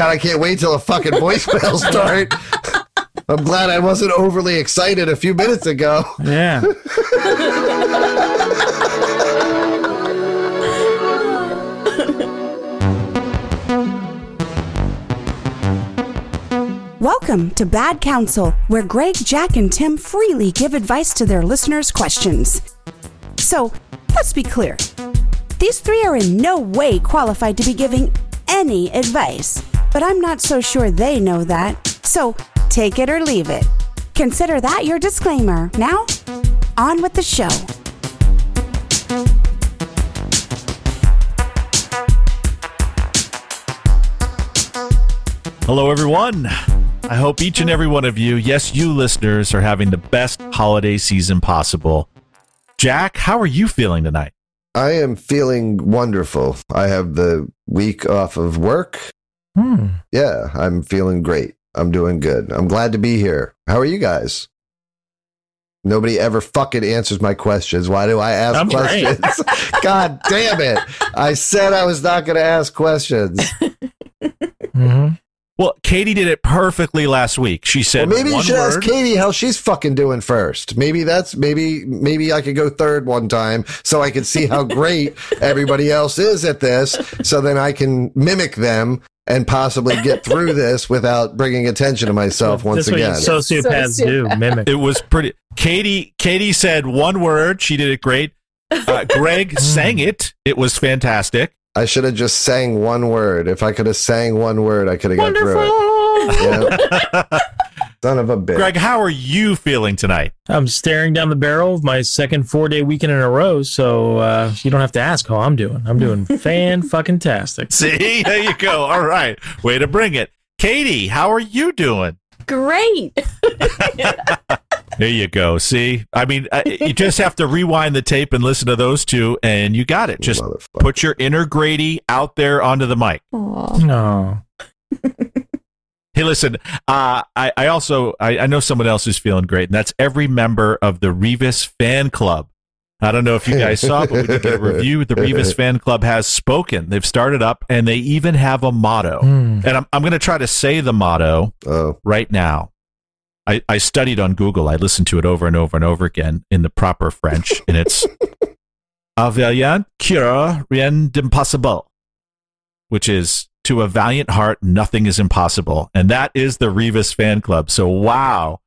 God, I can't wait till the fucking voicemails start. I'm glad I wasn't overly excited a few minutes ago. Yeah. Welcome to Bad Counsel, where Greg, Jack, and Tim freely give advice to their listeners' questions. So, let's be clear. These three are in no way qualified to be giving any advice, but I'm not so sure they know that. So, take it or leave it. Consider that your disclaimer. Now, on with the show. Hello, everyone. I hope each and every one of you, yes, you listeners, are having the best holiday season possible. Jack, how are you feeling tonight? I am feeling wonderful. I have the week off of work. Hmm. Yeah, I'm feeling great. I'm doing good. I'm glad to be here. How are you guys? Nobody ever fucking answers my questions. Why do I ask I'm questions? God damn it. I said I was not going to ask questions. hmm Well, Katie did it perfectly last week. She said, Well, said maybe you one should ask. Katie how she's fucking doing first. Maybe that's maybe maybe I could go third one time so I can see how great everybody else is at this. So then I can mimic them and possibly get through this without bringing attention to myself once That's again. what sociopaths do. Mimic. It was pretty. Katie, Katie said one word. She did it great. Uh, Greg sang it. It was fantastic. I should have just sang one word. If I could have sang one word, I could have got through it. Yeah. Son of a bitch. Greg, how are you feeling tonight? I'm staring down the barrel of my second four day weekend in a row, so uh, you don't have to ask how I'm doing. I'm doing fan fucking tastic. See, there you go. All right, way to bring it. Katie, how are you doing? Great. There you go. See, I mean, uh, you just have to rewind the tape and listen to those two, and you got it. Just put your inner Grady out there onto the mic. Aw. No. Hey, listen, uh, I, I also I, I know someone else who's feeling great, and that's every member of the Revis fan club. I don't know if you guys saw, but we did get a review. The Revis fan club has spoken. They've started up, and they even have a motto. Hmm. And I'm I'm going to try to say the motto Oh, right now. I, I studied on Google. I listened to it over and over and over again in the proper French, and it's "A valiant cœur, rien d'impossible," which is to a valiant heart, nothing is impossible, and that is the Revis fan club. So, wow,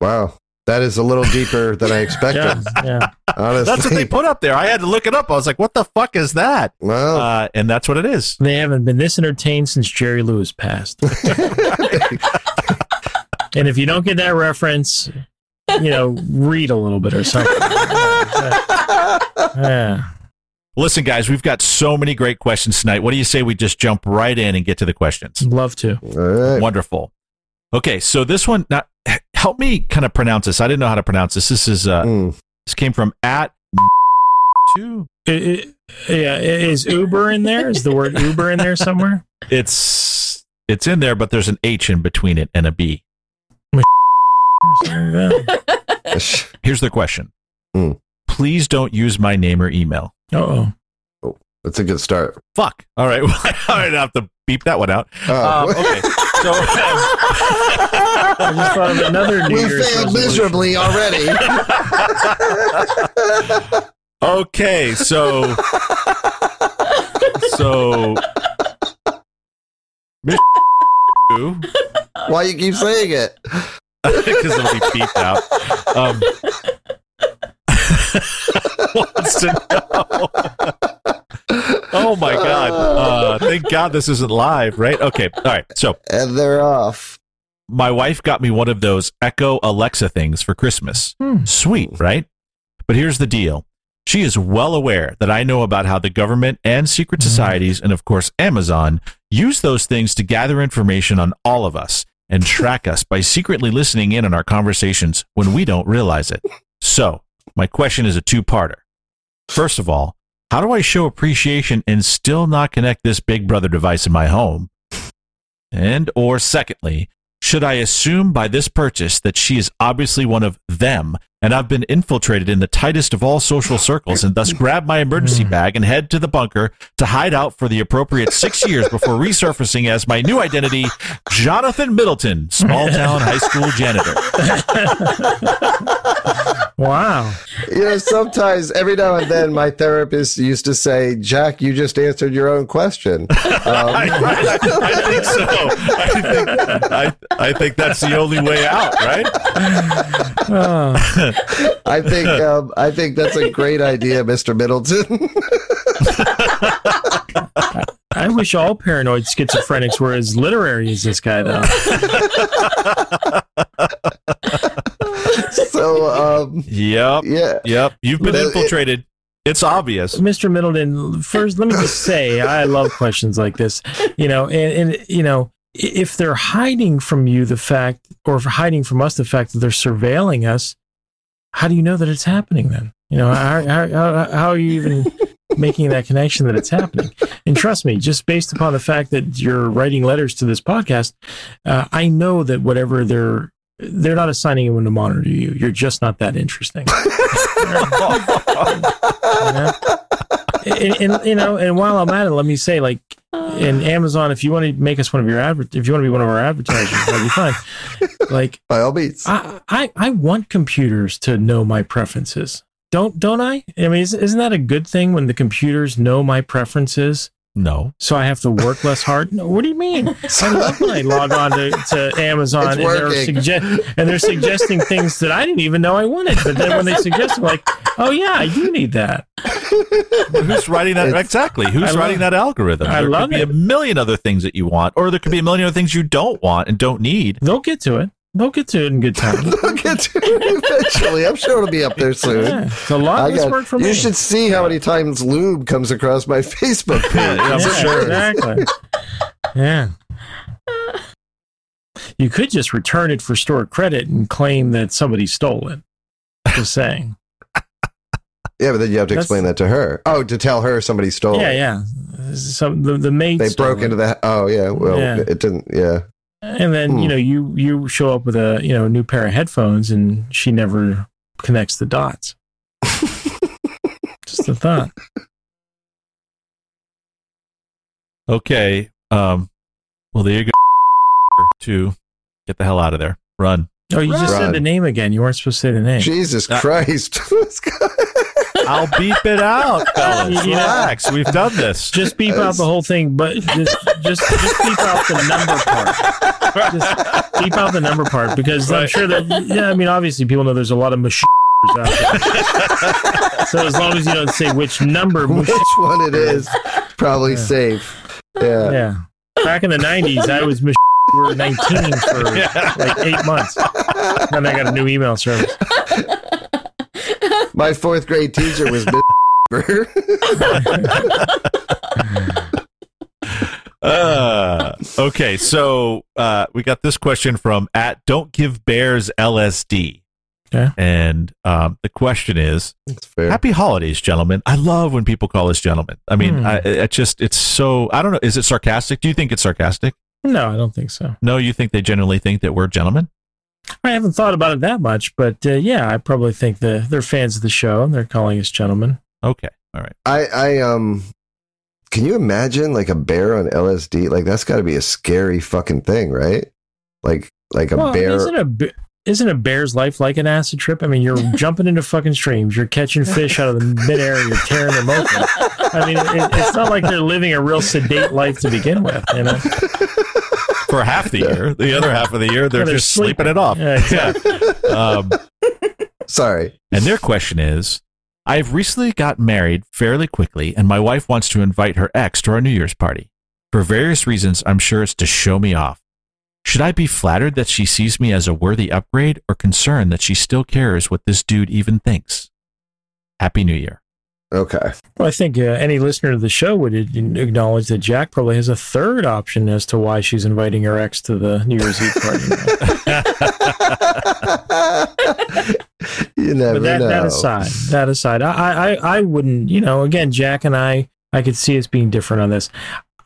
wow. That is a little deeper than I expected. Yeah, yeah. Honestly. that's what they put up there. I had to look it up. I was like, "What the fuck is that?" well, Uh, and that's what it is. They haven't been this entertained since Jerry Lewis passed. and if you don't get that reference, you know, read a little bit or something. Yeah. Listen, guys, we've got so many great questions tonight. What do you say we just jump right in and get to the questions? Love to. all right. Wonderful. Okay, so this one now help me kind of pronounce this. I didn't know how to pronounce this. This is uh Mm. this came from at two. I- I- yeah, is Uber in there? Is the word Uber in there somewhere? It's it's in there, but there's an H in between it and a B. Here's the question. Hmm. Please don't use my name or email. Oh, That's a good start. Fuck. All right. Well, I don't have to beep that one out. Oh. Um, okay. So I just thought of another New we Year's failed resolution. miserably already. okay. So so Why you keep saying it? Because it'll be beeped out. Um, wants to know. oh my god! Uh, thank God this isn't live, right? Okay, all right. So And they're off. my wife got me one of those Echo Alexa things for Christmas. Hmm. Sweet, right? But here's the deal. She is well aware that I know about how the government and secret societies, and of course Amazon, use those things to gather information on all of us and track us by secretly listening in on our conversations when we don't realize it. So, my question is a two parter. First of all, how do I show appreciation and still not connect this big brother device in my home? And or secondly, Should I assume by this purchase that she is obviously one of them and I've been infiltrated in the tightest of all social circles and thus grab my emergency bag and head to the bunker to hide out for the appropriate six years before resurfacing as my new identity, Jonathan Middleton, small town high school janitor? Wow. You know, sometimes every now and then my therapist used to say, Jack, you just answered your own question. Um, I, I, I think so. I think, I, I think that's the only way out, right? Oh, I think um, I think that's a great idea, Mr. Middleton. I wish all paranoid schizophrenics were as literary as this guy, though. so um, Yep. yeah. Yep. You've been Well, it- infiltrated. It's obvious. Mr. Middleton, first, let me just say, I love questions like this. You know, and, and you know, if they're hiding from you the fact, or hiding from us the fact that they're surveilling us, how do you know that it's happening then? You know, how, how, how, how are you even making that connection that it's happening? And trust me, just based upon the fact that you're writing letters to this podcast, uh, I know that whatever they're, they're not assigning anyone to monitor you. You're just not that interesting. You know? and, and you know, and while I'm at it, let me say, like, in Amazon, if you want to make us one of your adver- if you want to be one of our advertisers, that'd be fine. Like, By all means. I, I, I want computers to know my preferences. Don't, don't I? I mean, isn't that a good thing when the computers know my preferences? No. So I have to work less hard. No, what do you mean? I love when I log on to, to Amazon and they're, working. sugge- and they're suggesting things that I didn't even know I wanted. But then when they suggest, I'm like, oh yeah, I do need that. Who's writing that? It's- exactly. Who's love- writing that algorithm? I there love could be it. a million other things that you want, or there could be a million other things you don't want and don't need. They'll get to it. They'll get to it in good time. I'll get to it eventually. I'm sure it'll be up there soon. Yeah, it's a lot less work for me. you should see how many times lube comes across my Facebook page. Yeah, sure. exactly. Yeah. You could just return it for store credit and claim that somebody stole it. Just saying. Yeah, but then you have to That's- explain that to her. Oh, to tell her somebody stole Yeah, it. yeah. So the the maid They broke it. into the. Oh, yeah. Well, Yeah. it didn't. Yeah. And then Hmm. you know you you show up with a you know new pair of headphones and she never connects the dots. Just a thought. Okay. Um. Well, there you go. To get the hell out of there. Run. Oh, you just said the name again. You weren't supposed to say the name. Jesus Uh, Christ. This guy- I'll beep it out, fellas. Yeah. Relax. We've done this. Just beep out the whole thing, but just just just beep out the number part. Just beep out the number part because I'm sure that yeah, I mean obviously people know there's a lot of machines out there. So as long as you don't say which number, Which one it is? Probably Yeah. safe. Yeah. yeah. Back in the '90s, I was mach- we were 19 for like eight months. Then I got a new email service. My fourth grade teacher was. Uh, okay, so uh, we got this question from at Don't Give Bears LSD. Okay. And um, the question is fair. Happy holidays, gentlemen. I love when people call us gentlemen. I mean, Hmm. I, it just, it's so, I don't know. Is it sarcastic? Do you think it's sarcastic? No, I don't think so. No, you think they generally think that we're gentlemen? I haven't thought about it that much, but uh, yeah, I probably think the, they're fans of the show and they're calling us gentlemen. Okay. All right. I, I, um, can you imagine like a bear on LSD? Like that's got to be a scary fucking thing, right? Like, like a well, bear. isn't a be- isn't a bear's life like an acid trip? I mean, you're jumping into fucking streams, you're catching fish out of the midair, you're tearing them open. I mean, it, it's not like they're living a real sedate life to begin with, you know. For half the year, the other half of the year, they're, they're just sleeping it off. Yeah, exactly. Um, Sorry. And their question is I have recently got married fairly quickly, and my wife wants to invite her ex to our New Year's party. For various reasons, I'm sure it's to show me off. Should I be flattered that she sees me as a worthy upgrade or concerned that she still cares what this dude even thinks? Happy New Year. Okay. Well, I think uh, any listener to the show would acknowledge that Jack probably has a third option as to why she's inviting her ex to the New Year's Eve party. you never but that, know. that aside, that aside, I, I, I wouldn't, you know, again, Jack and I, I could see us being different on this.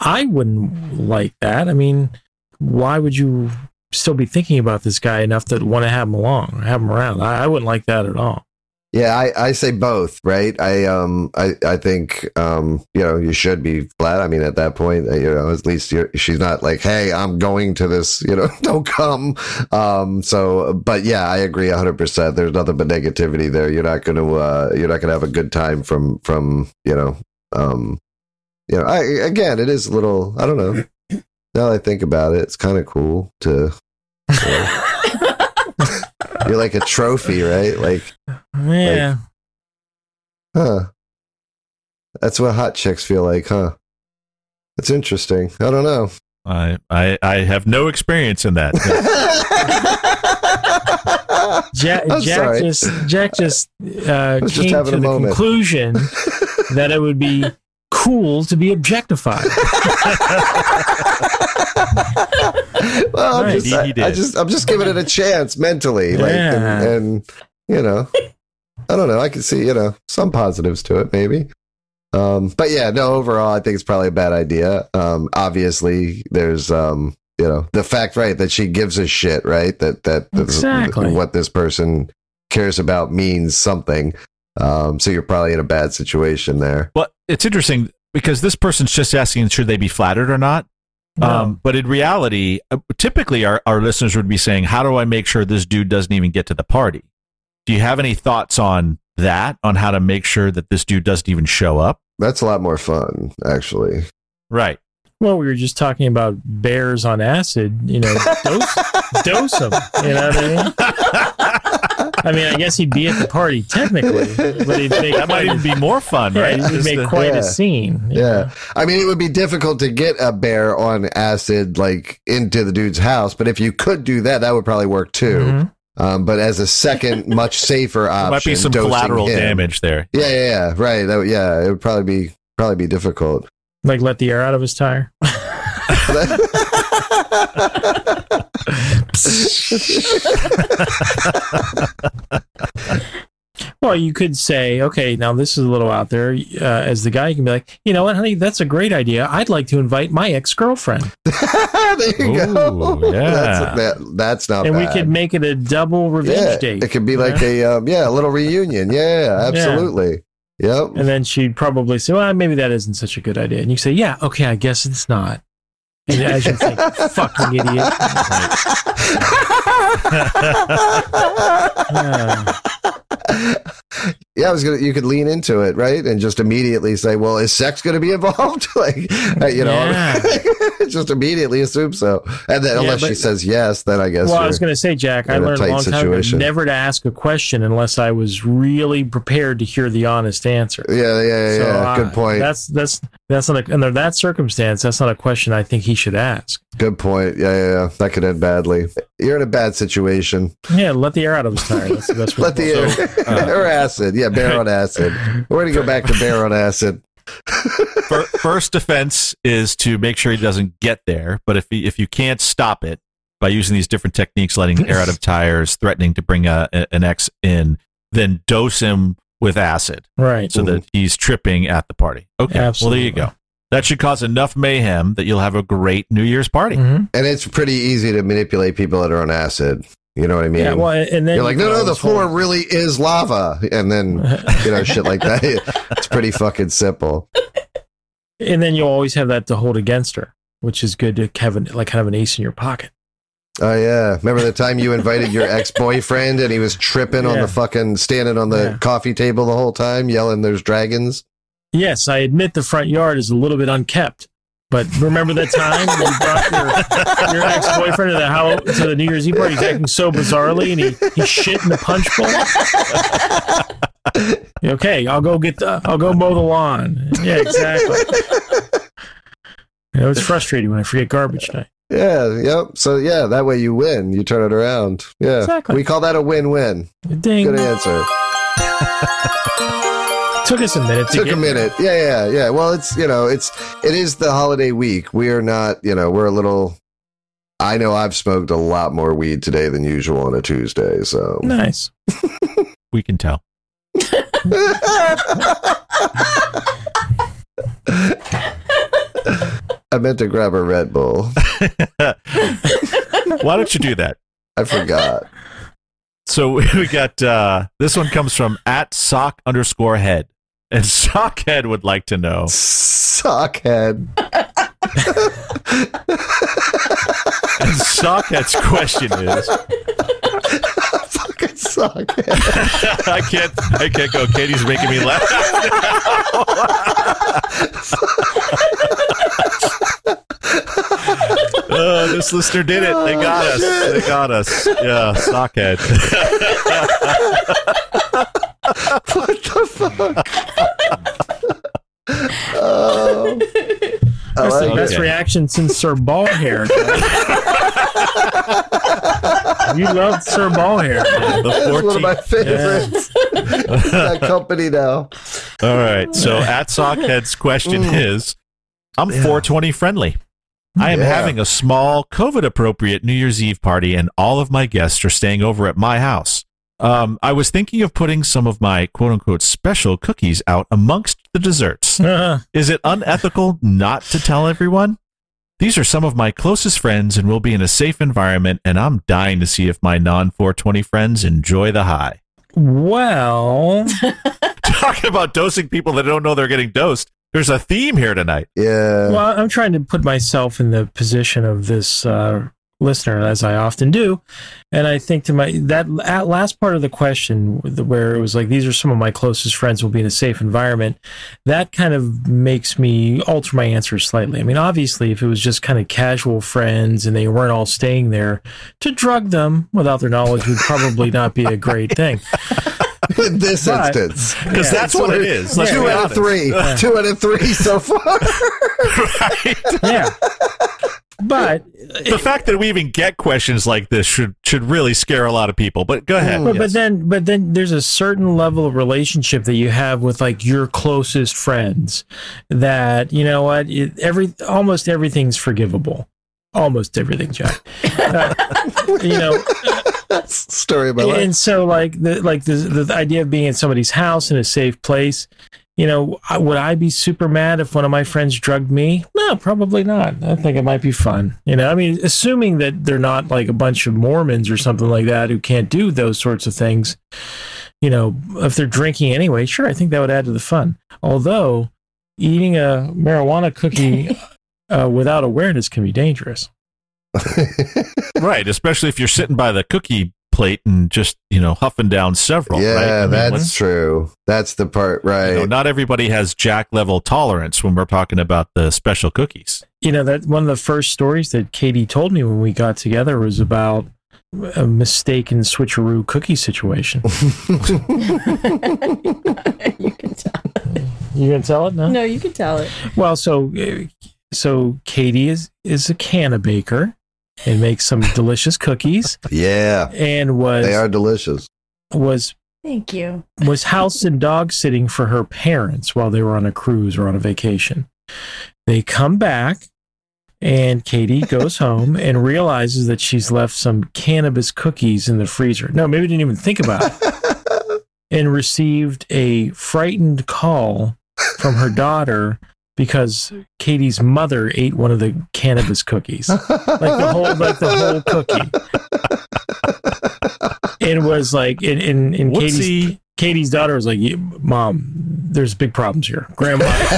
I wouldn't like that. I mean, why would you still be thinking about this guy enough to want to have him along, have him around. I, I wouldn't like that at all. Yeah, I, I say both, right? I um I, I think um you know you should be flat. I mean, at that point, you know, at least she's not like, hey, I'm going to this, you know, don't come. Um, so, but yeah, I agree 100. percent There's nothing but negativity there. You're not going to uh you're not going to have a good time from from you know um you know I again it is a little I don't know. Now I think about it, it's kind of cool to. You know, you're like a trophy, right? Like Yeah. Huh. That's what hot chicks feel like, huh? That's interesting. I don't know. I, I I have no experience in that. Jack, Jack just Jack just uh, was just came to the moment. conclusion that it would be cool to be objectified. well, I'm Right. just, He- I, he I did. just, I'm just giving it a chance mentally, like, Yeah. and, and you know, I don't know. I can see, you know, some positives to it, maybe. Um, but yeah, no. Overall, I think it's probably a bad idea. Um, obviously, there's, um, you know, the fact, right, that she gives a shit, right? That that that's Exactly. what this person cares about means something. Um, so you're probably in a bad situation there. well, it's interesting because this person's just asking should they be flattered or not. Um, but in reality, uh, typically our, our listeners would be saying, "How do I make sure this dude doesn't even get to the party?" Do you have any thoughts on that? On how to make sure that this dude doesn't even show up? That's a lot more fun, actually. Right. well, we were just talking about bears on acid. You know, dose, dose them. You know what I mean? I mean, I guess he'd be at the party technically, but he'd make That might quite a- even be more fun, yeah, right? he'd make the- quite Yeah. a scene. you know? Yeah. I mean, it would be difficult to get a bear on acid, like into the dude's house, but if you could do that, that would probably work too. Mhm. Um, but as a second, much safer option, might be some collateral him. damage there. Yeah, yeah, yeah. Right. That, yeah, it would probably be probably be difficult. Like let the air out of his tire. Well, you could say, okay, now this is a little out there. Uh, as the guy, you can be like, you know what, honey, that's a great idea. I'd like to invite my ex girlfriend, there you go. Yeah. That's, that, that's not and we could make it a double revenge yeah, date. it could be like a um, yeah, a little reunion. Yeah, yeah, absolutely. Yep. And then she'd probably say, well, maybe that isn't such a good idea. And you say, yeah, okay, I guess it's not. And you think, fucking idiot. Yeah. yeah, I was gonna. You could lean into it, right, and just immediately say, "Well, is sex going to be involved?" like, uh, you know, Yeah. just immediately assume so. And then, Yeah, unless she says yes, then I guess. Well, I was going to say, Jack, I a learned a tight long time ago never to ask a question unless I was really prepared to hear the honest answer. yeah, yeah, yeah. So, yeah. uh, Good point. That's that's that's not a, under that circumstance. That's not a question I think he should ask. Good point. Yeah, yeah, yeah. That could end badly. You're in a bad situation. Yeah, let the air out of his tire. That's the best. Let the or acid. Yeah, bear on acid. We're gonna go back to bear on acid. First defense is to make sure he doesn't get there. But if he, if you can't stop it by using these different techniques, letting air out of tires, threatening to bring a, a- an X in, then dose him with acid right. so that he's tripping at the party. Okay, well there you go. That should cause enough mayhem that you'll have a great New Year's party. Mhm. And it's pretty easy to manipulate people that are on acid. You know what I mean? Yeah. Well, and then You're like, no, no, the floor hold- really is lava, and then you know shit like that. It's pretty fucking simple. and then you'll always have that to hold against her, which is good to have an, like kind of an ace in your pocket. Oh yeah, remember the time you invited your ex boyfriend and he was tripping on the fucking standing on the Yeah. coffee table the whole time, yelling, "There's dragons." Yes, I admit the front yard is a little bit unkept. But remember that time when you brought your, your ex boyfriend to the house to the New Year's Eve party? He's acting so bizarrely, and he he shit in the punch bowl. okay, I'll go get the I'll go mow the lawn. Yeah, exactly. You know, it's frustrating when I forget garbage night. Yeah, yep. So yeah, that way you win. You turn it around. Yeah, Exactly. we call that a win-win. Ding. Good answer. Took us a minute to Took a minute. Yeah, yeah, yeah. Well, it's you know, it's it is the holiday week. We are not, you know, we're a little. I know I've smoked a lot more weed today than usual on a Tuesday. So Nice. We can tell. I meant to grab a Red Bull. Why don't you do that? I forgot. So we got uh, this one comes from at sock underscore head, and sockhead would like to know. Sockhead. And sockhead's question is, Fucking sockhead. I can't, I can't go. Katie's making me laugh. Uh, this listener did it. They got us. They got us. Yeah, sockhead. What the fuck? Oh. I That's the oh, best it. Reaction since Sir Ball Hair. you loved Sir Ball Hair. The That's one of my 14th. favorites. that company now. All right. So at Sockhead's question mm. is I'm 420 friendly. I am Yeah. having a small COVID appropriate New Year's Eve party, and all of my guests are staying over at my house. Um, I was thinking of putting some of my quote unquote special cookies out amongst the desserts. Uh, Is it unethical not to tell everyone? These are some of my closest friends and will be in a safe environment, and I'm dying to see if my non 420 friends enjoy the high. well, Talking about dosing people that don't know they're getting dosed. There's a theme here tonight. Yeah. well, I'm trying to put myself in the position of this uh, listener, as I often do, and I think to my that at last part of the question, where it was like, "These are some of my closest friends will be in a safe environment," that kind of makes me alter my answer slightly. I mean, obviously, if it was just kind of casual friends and they weren't all staying there, to drug them without their knowledge would probably not be a great thing. in this But- instance. Because Yeah. that's what it is. Let's Two out of honest. three. Two out of three so far. right? Yeah. But the fact that we even get questions like this should should really scare a lot of people. But go ahead. But, but then but then there's a certain level of relationship that you have with like your closest friends that you know what it, every almost everything's forgivable almost everything jack Uh, you know story of my life. and so like the like the, the idea of being in somebody's house in a safe place you know would i be super mad if one of my friends drugged me? No probably not. I think it might be fun you know? I mean assuming that they're not like a bunch of mormons or something like that who can't do those sorts of things you know if they're drinking anyway sure i think that would add to the fun. Although eating a marijuana cookie uh, without awareness can be dangerous. Right, especially if you're sitting by the cookie plate and just you know huffing down several. right? I yeah, mean, that's true. That's the part, right? you know, not everybody has Jack level tolerance when we're talking about the special cookies. you know that one of the first stories that Katie told me when we got together was about a mistaken switcheroo cookie situation. you can tell. You gonna tell it? No. No, you can tell it. Well, so uh, so Katie is is a canna baker and make some delicious cookies yeah, and was they are delicious. was Thank you. was house and dog sitting for her parents while they were on a cruise or on a vacation. They come back, and Katie goes home and realizes that she's left some cannabis cookies in the freezer. No, maybe didn't even think about it. and received a frightened call from her daughter because Katie's mother ate one of the cannabis cookies, like the whole like the whole cookie. It was like in in, in Katie's? Katie's daughter was like, "Mom, there's big problems here. Grandma,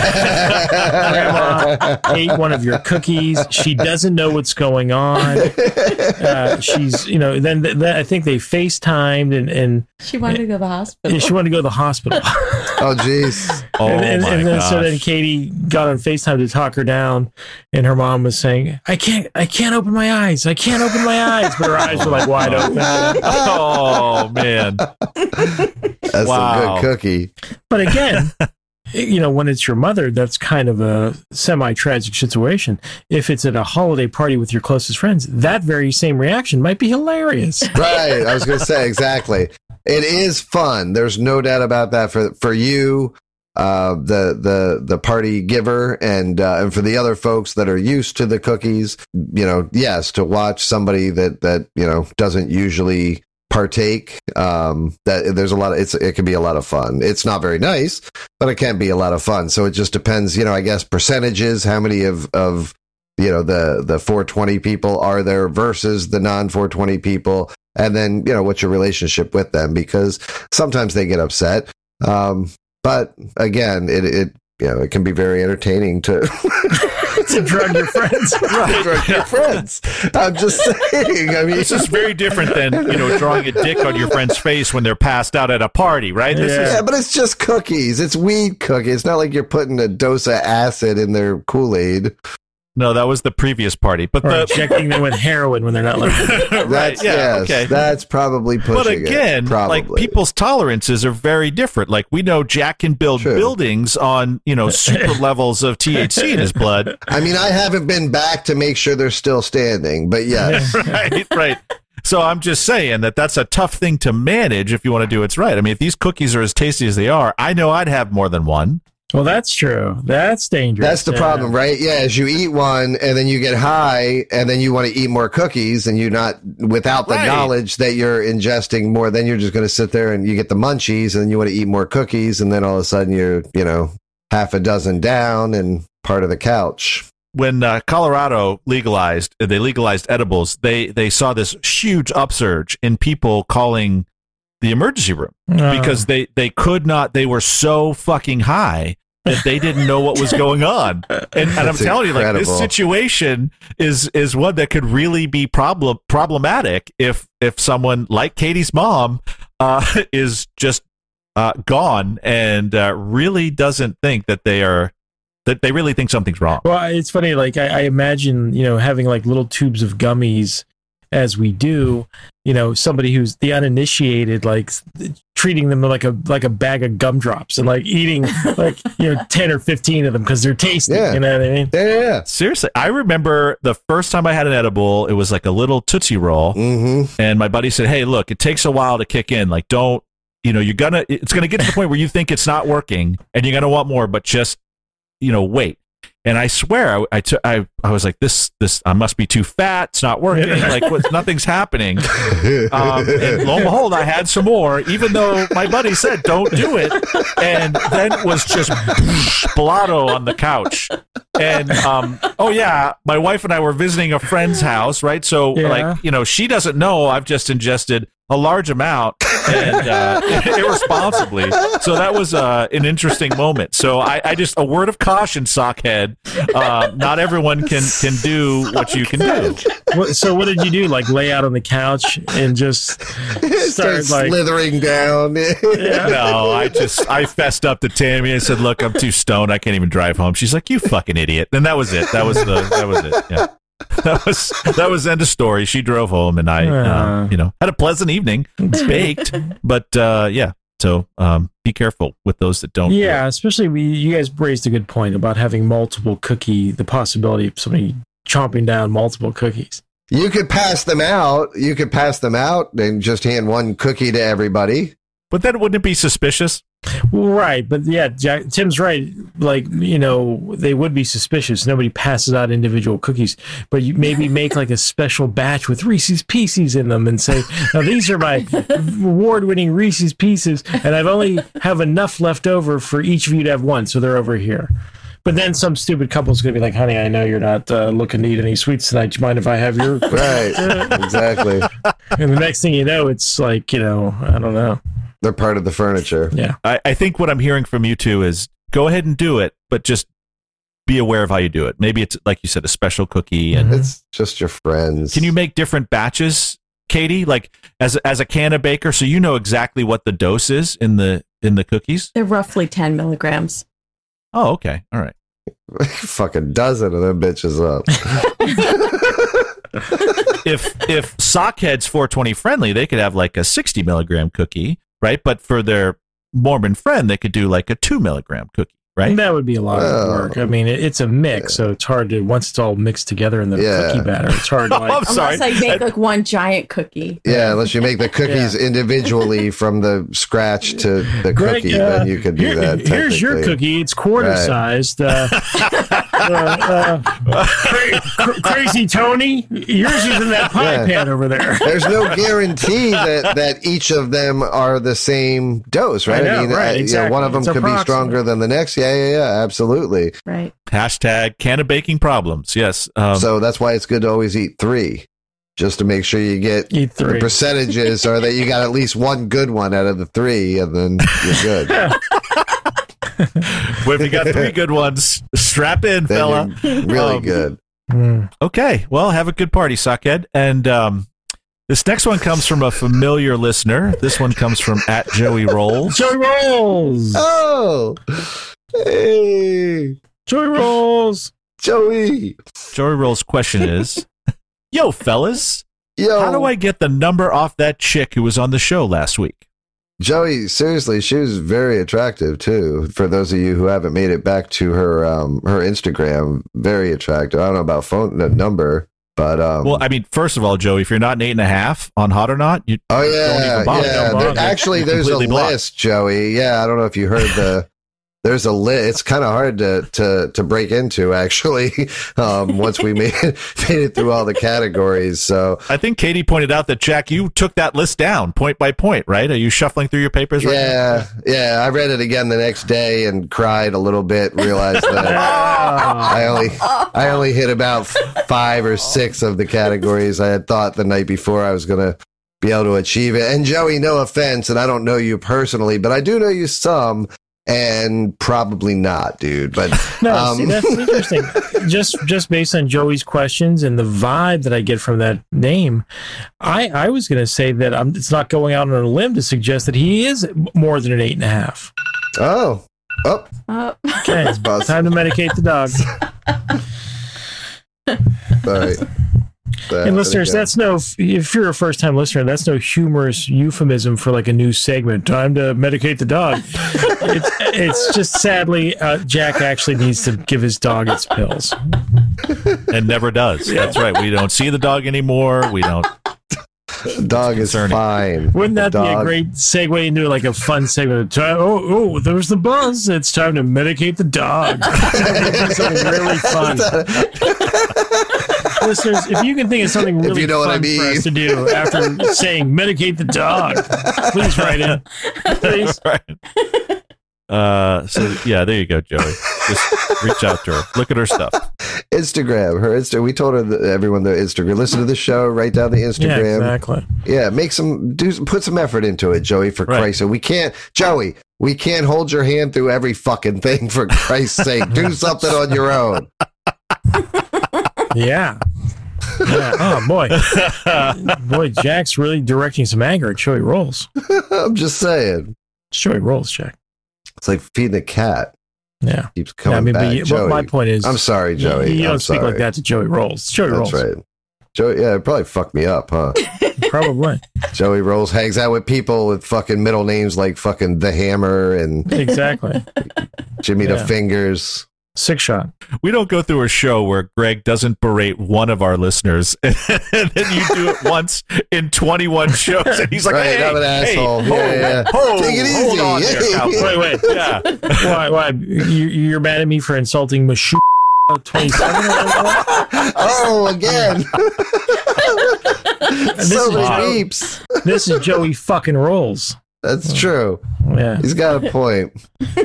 grandma ate one of your cookies. She doesn't know what's going on. Uh, she's, you know." Then, then I think they FaceTimed, and and She wanted to go to the hospital. she wanted to go to the hospital. oh, jeez. Oh and, and, my and then, so then. Katie got on FaceTime to talk her down, and her mom was saying, "I can't, I can't open my eyes. I can't open my eyes." But her eyes were like wide open. oh man, That's Wow. a good cookie. But again, you know, when it's your mother, that's kind of a semi tragic situation. If it's at a holiday party with your closest friends, that very same reaction might be hilarious. Right. I was going to say exactly. It is fun. There's no doubt about that for for you, uh, the the the party giver, and uh, and for the other folks that are used to the cookies. You know, yes, to watch somebody that that you know doesn't usually partake um that there's a lot of it's it can be a lot of fun. It's not very nice but it can be a lot of fun. So it just depends you know i guess percentages how many of of you know the the 420 people are there versus the non 420 people and then you know what's your relationship with them? Because sometimes they get upset um but again it it you know it can be very entertaining to to drug your friends. drug your friends i'm just saying i mean This is very different than you know drawing a dick on your friend's face when they're passed out at a party, right? This Yeah. yeah, but it's just cookies. It's weed cookies. It's not like you're putting a dose of acid in their Kool Aid. Is no, that was the previous party, but Or the injecting them with heroin when they're not looking. right, That's yeah, yes, okay. that's probably pushing But again, probably. like people's tolerances are very different. Like we know Jack can build True. buildings on, you know, super levels of THC in his blood. I mean, I haven't been back to make sure they're still standing, but yes, right, right. So I'm just saying that that's a tough thing to manage if you want to do it right. I mean, if these cookies are as tasty as they are, I know I'd have more than one. Well, that's true. That's dangerous. that's the Yeah. problem, right? Yeah, as you eat one and then you get high and then you want to eat more cookies and you're not without the Right. knowledge that you're ingesting more, then you're just going to sit there and you get the munchies and then you want to eat more cookies and then all of a sudden you're, you know, half a dozen down and part of the couch. when uh, Colorado legalized, uh, they legalized edibles. They they saw this huge upsurge in people calling the emergency room Uh, because they they could not. They were so fucking high that they didn't know what was going on. And, and I'm That's telling you, like this situation is is one that could really be problem problematic if if someone like Katie's mom uh, is just uh, gone and uh, really doesn't think that they are that they really think something's wrong. Well, it's funny. Like I, I imagine, you know, having like little tubes of gummies, as we do. You know, somebody who's the uninitiated, like treating them like a like a bag of gumdrops and like eating like you know ten or fifteen of them because they're tasty. Yeah. You know what I mean? Yeah, yeah. Seriously, I remember the first time I had an edible, it was like a little Tootsie Roll. Mm-hmm. And my buddy said, Hey, look, it takes a while to kick in. Like, don't, you know, you're gonna, it's gonna get to the point where you think it's not working and you're gonna want more, but just, you know, wait. And I swear, I, I, took- I, I was like, this, this, I must be too fat. It's not working. like, what, nothing's happening. Um, and lo and behold, I had some more, even though my buddy said, don't do it. And then it was just blotto on the couch. And, um, oh yeah, my wife and I were visiting a friend's house, right? So, Yeah. like, you know, she doesn't know I've just ingested a large amount and uh, irresponsibly. So that was uh, an interesting moment. So I, I just a word of caution, sockhead. Uh, not everyone can can do what you can do. So what did you do? Like lay out on the couch and just Start start like slithering down. No, I just I fessed up to Tammy. I said, "Look, I'm too stoned. I can't even drive home." She's like, "You fucking idiot!" And that was it. That was the that was it. Yeah. That was that was end of story. She drove home, and I, Uh. uh, you know, had a pleasant evening. It's Baked, but uh, yeah. So um, be careful with those that don't. Yeah, it. especially we you guys raised a good point about having multiple cookie, the possibility of somebody chomping down multiple cookies. You could pass them out. You could pass them out and just hand one cookie to everybody. But then wouldn't it be suspicious? Right, but yeah, Jack, Tim's right. Like you know, they would be suspicious. Nobody passes out individual cookies, but you maybe make like a special batch with Reese's Pieces in them, and say, "Now these are my award-winning Reese's Pieces, and I've only have enough left over for each of you to have one, so they're over here." But then some stupid couple's gonna be like, "Honey, I know you're not uh, looking to eat any sweets tonight. Do you mind if I have your?" Right. exactly. and the next thing you know, it's like you know, I don't know. They're part of the furniture. Yeah, I, I think what I'm hearing from you two is go ahead and do it, but just be aware of how you do it. Maybe it's like you said, a special cookie, and mm-hmm. It's just your friends. Can you make different batches, Katie? Like as as a canna baker, so you know exactly what the dose is in the in the cookies. They're roughly 10 milligrams. Oh, okay, all right. fucking dozen of them bitches up? If if Sockhead's 420 friendly, they could have like a 60 milligram cookie, right? But for their Mormon friend, they could do like a two milligram cookie, right? That would be a lot Oh. of work. I mean, it, it's a mix, so it's hard to once it's all mixed together in the Yeah. cookie batter. It's hard to Oh. I'm sorry. Unless I make like one giant cookie. yeah, unless you make the cookies individually from the scratch to the Greg, cookie, uh, then you could do here- that. Here's your cookie. It's quarter Right. sized. Uh, uh, uh, cra- cr- crazy Tony, yours is in that pie Yeah. pan over there. There's no guarantee that, that each of them are the same dose, right? I know, right, you know, one of them It's could be stronger than the next. Yeah, yeah, yeah, absolutely. Right. Hashtag canna baking problems. Yes. Um, so that's why it's good to always eat three, just to make sure you get Eat the percentages, or that you got at least one good one out of the three, and then you're good. well, if you got three good ones, strap in, then fella. really Um, good. Mm. Okay. Well, have a good party, Sockhead. And um, this next one comes from a familiar listener. This one comes from at Joey Rolls. Joey rolls. Oh, hey, Joey rolls. Joey. Joey Rolls' question is Yo, fellas, Yo, how do I get the number off that chick who was on the show last week? Joey, seriously, she was very attractive too. For those of you who haven't made it back to her um her Instagram, very attractive. I don't know about phone the number, but um Well, I mean, first of all, Joey, if you're not an eight and a half on Hot or Not, you Oh yeah, yeah. There- actually, there's a blocked. list, Joey. Yeah, I don't know if you heard the. There's a list. It's kind of hard to, to to break into actually. Um, once we made it, made it through all the categories, so I think Katie pointed out that Jack, you took that list down point by point, right? Are you shuffling through your papers right now? yeah, yeah. I read it again the next day and cried a little bit. Realized that I only I only hit about five or six of the categories I had thought the night before I was gonna be able to achieve it. And Joey, no offense, and I don't know you personally, but I do know you some, and probably not, dude. But No, Um, see, that's interesting. just just based on Joey's questions and the vibe that I get from that name, I I was going to say that I'm, it's not going out on a limb to suggest that he is more than an eight and a half. oh, oh, Uh, Okay, time to medicate the dog. all right. That- And listeners, there that's no. If you're a first time listener, that's no humorous euphemism for like a new segment. Time to medicate the dog. it's, it's just sadly, uh, Jack actually needs to give his dog its pills. And never does. That's right. We don't see the dog anymore. We don't. dog is concerning. fine. Wouldn't that The be a great segue into like a fun segment? Time- Oh, oh, there's the buzz. It's time to medicate the dog. something really fun. Listeners, if you can think of something really you know what I fun for us to do after saying medicate the dog, please write in. Please. Right. Uh, so yeah, there you go, Joey. Just reach out to her. Look at her stuff. Instagram, her Insta. We told her that everyone the Instagram. Listen to the show. Write down the Yeah, Instagram. exactly. Yeah, make some do put some effort into it, Joey. For Right. Christ's sake, we can't, Joey. We can't hold your hand through every fucking thing. For Christ's sake, do something on your own. Yeah. Yeah. Oh boy, boy, Jack's really directing some anger at Joey Rolls. I'm just saying, It's Joey Rolls, Jack. it's like feeding a cat. Yeah. Keeps yeah coming I mean, back. but you, Joey, my point is, I'm sorry, Joey. You, you I'm don't speak like that to Joey Rolls. Joey That's Rolls. right. Joey, yeah, it probably fucked me up, huh? Probably. Joey Rolls hangs out with people with fucking middle names like fucking the Hammer and Exactly. Jimmy Yeah. the Fingers. Six shot. We don't go through a show where Greg doesn't berate one of our listeners, and then you do it once in 21 shows, and he's like, Right, "Hey, I'm an hey, asshole. ho, Yeah, yeah. ho, Take it hold easy. on there, cowboy." Wait, wait. Yeah, Why? Why? You, you're mad at me for insulting Mashu 27? Oh, again. This so is many beeps. This is Joey fucking Rolls. That's true. Yeah. He's got a point.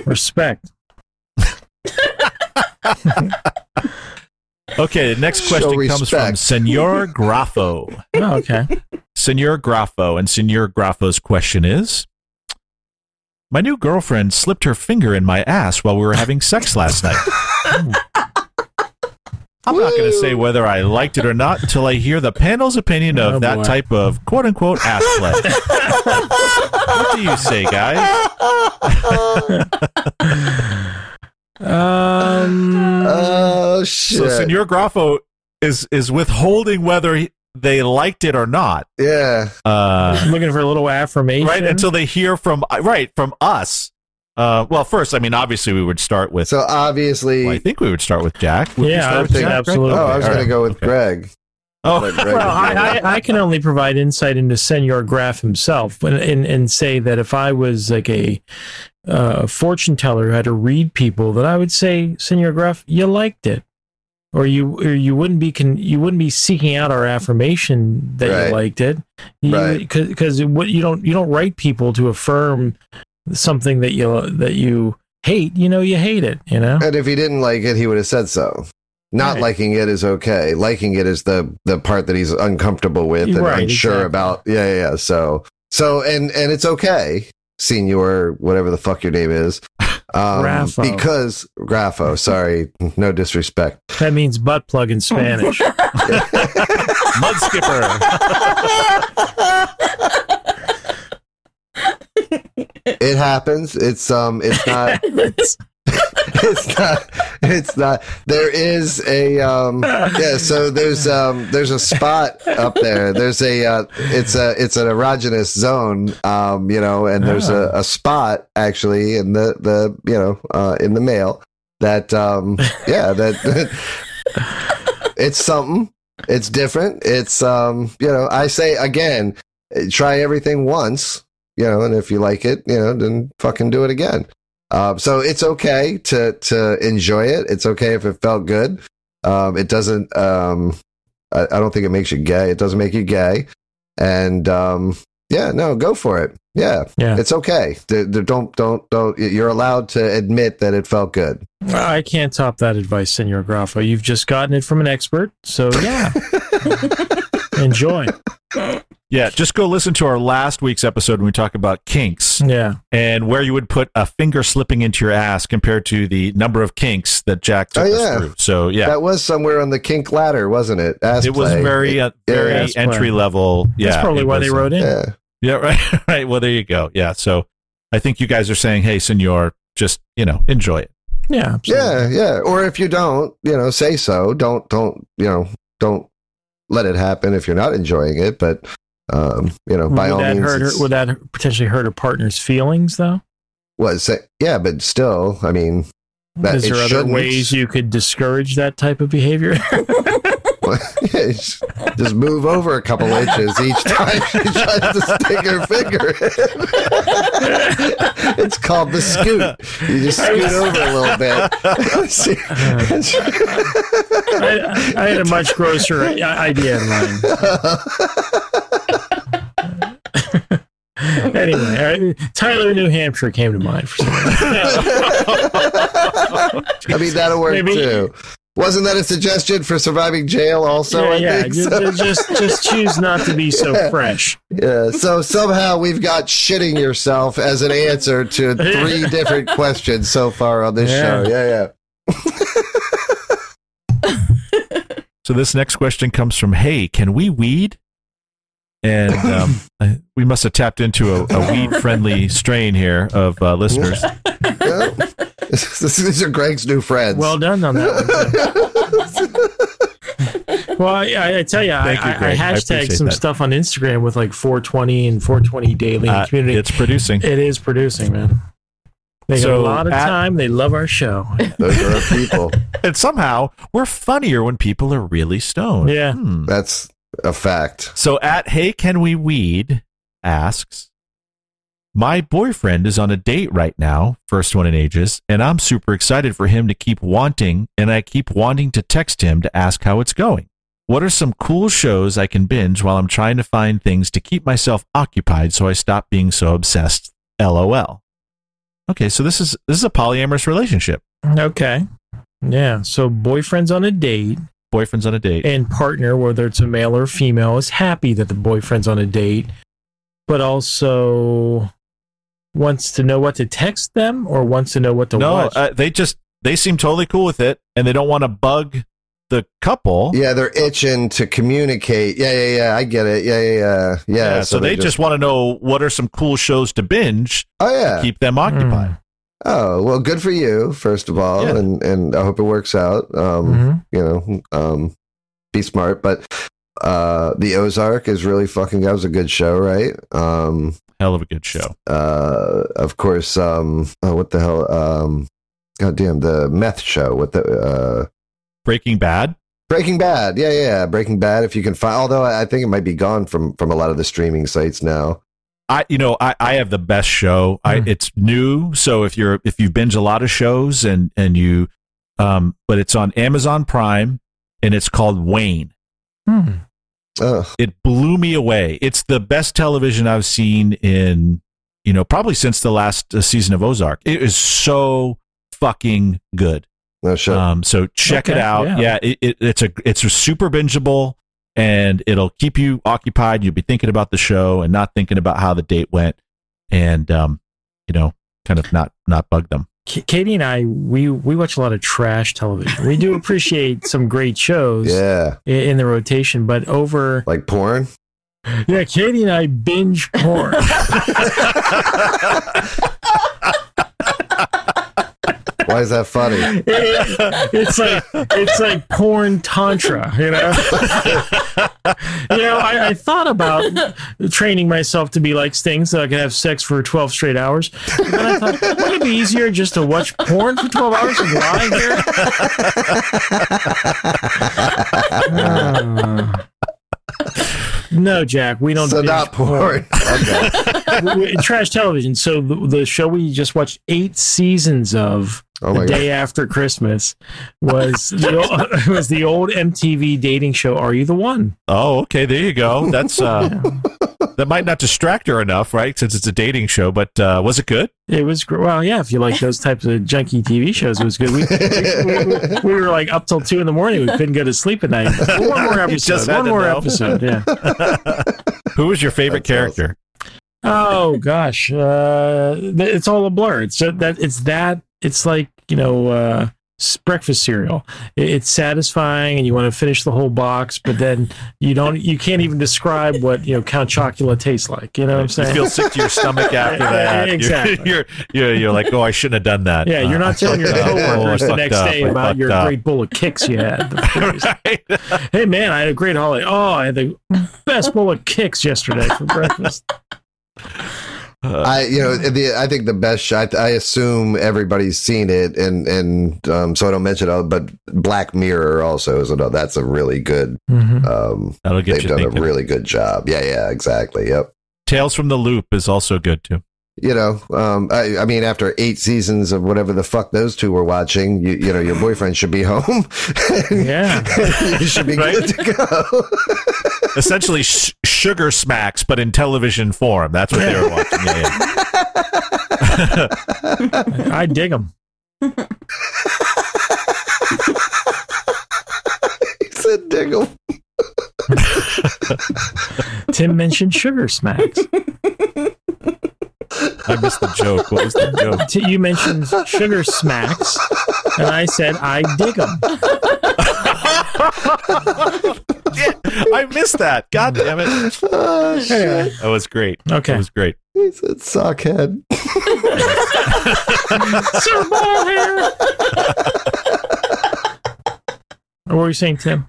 Respect. Okay, the next Show question comes from. Senor Grafo. Oh, okay. Senor Grafo, and Senor Grafo's question is My new girlfriend slipped her finger in my ass while we were having sex last night. I'm not going to say whether I liked it or not until I hear the panel's opinion of Oh, that boy. type of quote unquote ass play. what do you say, guys? Uh, Um, Oh shit! So, Senor Grafo is is withholding whether he- they liked it or not. yeah, Uh, looking for a little affirmation. right until they hear from right from us. Uh, well, first, I mean, obviously, we would start with. so obviously, well, I think we would start with Jack. Would Yeah, start I with think Jack, Greg? absolutely. oh, I was All gonna go with Okay. Greg. Oh, Let Well, I. I, I can only provide insight into Senor Graf himself and, and, and say that if I was like a uh, fortune teller who had to read people, that I would say, Senor Graf, you liked it. or you or you wouldn't be con- you wouldn't be seeking out our affirmation that Right. you liked it Right. because what you don't you don't write people to affirm something that you that you hate you know you hate it you know And if he didn't like it, he would have said so. Not Right. liking it is okay. Liking it is the the part that he's uncomfortable with and Right, unsure exactly. about. Yeah, yeah, yeah. So so and and it's okay, senior, whatever the fuck your name is. Um, Grafo. because Grafo, sorry, no disrespect. that means butt plug in Spanish Mud skipper. It happens. It's um it's not it's not it's not. There is a um yeah so there's um there's a spot up there. There's a uh, it's a it's an erogenous zone um you know and there's a, a spot actually in the the you know uh in the male that um yeah that it's something. It's different. It's um you know i say again try everything once you know and if you like it you know then fucking do it again um, so it's okay to to enjoy it. It's okay if it felt good. Um, it doesn't. Um, I, I don't think it makes you gay. It doesn't make you gay. And um, yeah, no, go for it. Yeah, yeah it's okay. D- d- don't don't don't. You're allowed to admit that it felt good. I can't top that advice Senor Grafo you've just gotten it from an expert so yeah enjoy Yeah, just go listen to our last week's episode when we talk about kinks yeah and where you would put a finger slipping into your ass compared to the number of kinks that Jack took Oh, us yeah. through. So yeah, That was somewhere on the kink ladder, wasn't it? Ass it was play. very uh, Yeah, very play. entry level. Yeah, that's probably why was, they uh, wrote in Yeah. Yeah, right, right. Well, there you go. Yeah, so I think you guys are saying, "Hey, senor, just you know, enjoy it." yeah absolutely. Yeah, yeah. Or if you don't, you know, say so. Don't don't you know? Don't let it happen if you're not enjoying it. But um, you know, by would all that means, hurt her, would that potentially hurt a partner's feelings though what say, yeah, but still, I mean, that is it there other shouldn't. ways you could discourage that type of behavior just, just move over a couple inches each time she tries to stick her finger. in. it's called the scoot. You just scoot over a little bit. I, I had a much grosser idea in mind anyway I- tyler new hampshire came to mind for some. I mean, that'll work Maybe- too. Wasn't that a suggestion for surviving jail? Also, I yeah, yeah think so. just just choose not to be so fresh Yeah, so somehow we've got shitting yourself as an answer to three different questions so far on this Yeah. show. Yeah, yeah. So this next question comes from, "Hey, can we weed?" And um, I- we must have tapped into a, a weed-friendly strain here of uh, listeners. yeah. These are Greg's new friends. well done on that one well I, I- I tell you I, Thank you, I, I I hashtagged some that. stuff on instagram with like 420 and 420 daily in Uh, community it's producing. It is producing, man. They got a lot of at- time. They love our show. Those are our people. And somehow we're funnier when people are really stoned. Yeah. Hmm. That's a fact. So at Hey Can We Weed asks, My boyfriend is on a date right now, first one in ages, and I'm super excited for him to keep wanting, and I keep wanting to text him to ask how it's going. What are some cool shows I can binge while I'm trying to find things to keep myself occupied so I stop being so obsessed? LOL. Okay, so this is this is a polyamorous relationship. Okay. Yeah. So boyfriend's on a date Boyfriend's on a date. and partner, whether it's a male or female, is happy that the boyfriend's on a date, but also wants to know what to text them or wants to know what to no, watch. uh, they just they seem totally cool with it, and they don't want to bug the couple. Yeah, they're itching to communicate. Yeah, yeah, yeah. I get it. Yeah, yeah, yeah. Yeah. Yeah, so, they just, want to know what are some cool shows to binge, Oh yeah. keep them occupied. Oh well, good for you. First of all, Yeah. and and I hope it works out. Um, Mhm. you know, um, be smart. But uh, the Ozark is really fucking. That was a good show, right? Um, Hell of a good show. uh, of course. Um, oh, what the hell? Um, God damn, the meth show. What the uh, Breaking Bad. Breaking Bad? Yeah, yeah, yeah. Breaking Bad. If you can find, although I think it might be gone from from a lot of the streaming sites now. I you know I, I have the best show. I Hmm. it's new, so if you're if you binge a lot of shows and and you um, but it's on Amazon Prime, and it's called Wayne. Oh, It blew me away. It's the best television I've seen in, you know, probably since the last uh, season of Ozark. It is so fucking good. no shit. Um, so check it out. yeah. Yeah, it, it, it's a it's a super bingeable, and it'll keep you occupied. You'll be thinking about the show and not thinking about how the date went, and um, you know, kind of not not bug them. Katie and I, we we watch a lot of trash television. We do appreciate some great shows yeah. i- in the rotation, but over Like porn? yeah, Katie and I binge porn. Why is that funny? It- it's like it's like porn tantra, you know. you know, I, I thought about training myself to be like Sting, so I could have sex for twelve straight hours. But then I thought, wouldn't it be easier just to watch porn for twelve hours and lie here? Ah. no, Jack, we don't. So binge not porn. Okay. We- we- trash television. So the, the show we just watched eight seasons of Oh the my god. day after Christmas was the old, was the old MTV dating show. Are you the one? Oh, okay, there you go. That's uh, that might not distract her enough, right? Since it's a dating show, but uh, was it good? It was well, yeah. If you like those types of junky TV shows, it was good. We, we, we, we were like up till two in the morning. We couldn't go to sleep at night. One more You just episode. One more know. episode. Yeah. Who was your favorite That's character? Oh gosh, uh, it's all a blur. It's that it's that it's like you know uh, breakfast cereal. It's satisfying, and you want to finish the whole box, but then you don't. You can't even describe what you know Count Chocula tastes like. You know what I'm saying? You feel sick to your stomach after that. You're- exactly. You're, you're you're like, oh, I shouldn't have done that. yeah, you're not Uh, telling your up. Oh, coworkers the next up. day I about your up. great bowl of Kix you had. Right. hey man, I had a great holiday. Oh, I had the best bowl of Kix yesterday for breakfast. I, you know, the, I think the best shot. I assume everybody's seen it, and and um, so I don't mention it. But Black Mirror also is another. That's a really good. Mhm. Um, That'll get they've done a really good job. Yeah, yeah, exactly. Yep. Tales from the Loop is also good too. You know, um, I, I mean, after eight seasons of whatever the fuck those two were watching, you, you know, your boyfriend should be home. Yeah. you should be Right? good to go. Essentially, sh- sugar smacks, but in television form. That's what they were watching. Yeah, yeah. I dig them. he said, "Diggle." Tim mentioned sugar smacks. I missed the joke. What was the joke? T- you mentioned sugar smacks, and I said I dig them. I missed that. God damn it. Oh, shit. That was great. Okay. That was great. He said, "Sockhead." Sir ball hair. What were you saying, Tim?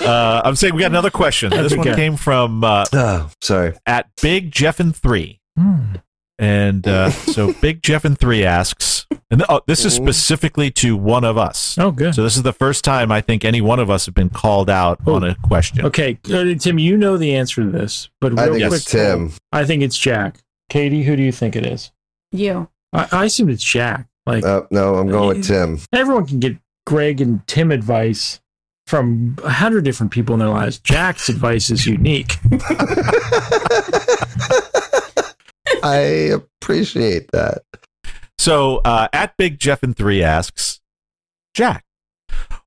Uh, I'm saying we got another question. This one came from uh, Oh, sorry. at Big Jeffin three, Hmm. And uh, so Big Jeffin three asks, and oh, this is specifically to one of us. Oh, good. So this is the first time I think any one of us have been called out Oh. on a question. Okay, uh, Tim, you know the answer to this, but I real think quick, it's Tim. I think it's Jack. Katie, who do you think it is? You. I, I assume it's Jack. Like Uh, no, I'm going with Tim. everyone can get Greg and Tim advice from a hundred different people in their lives. Jack's advice is unique. I appreciate that. So uh, at Big Jeff and three asks, Jack,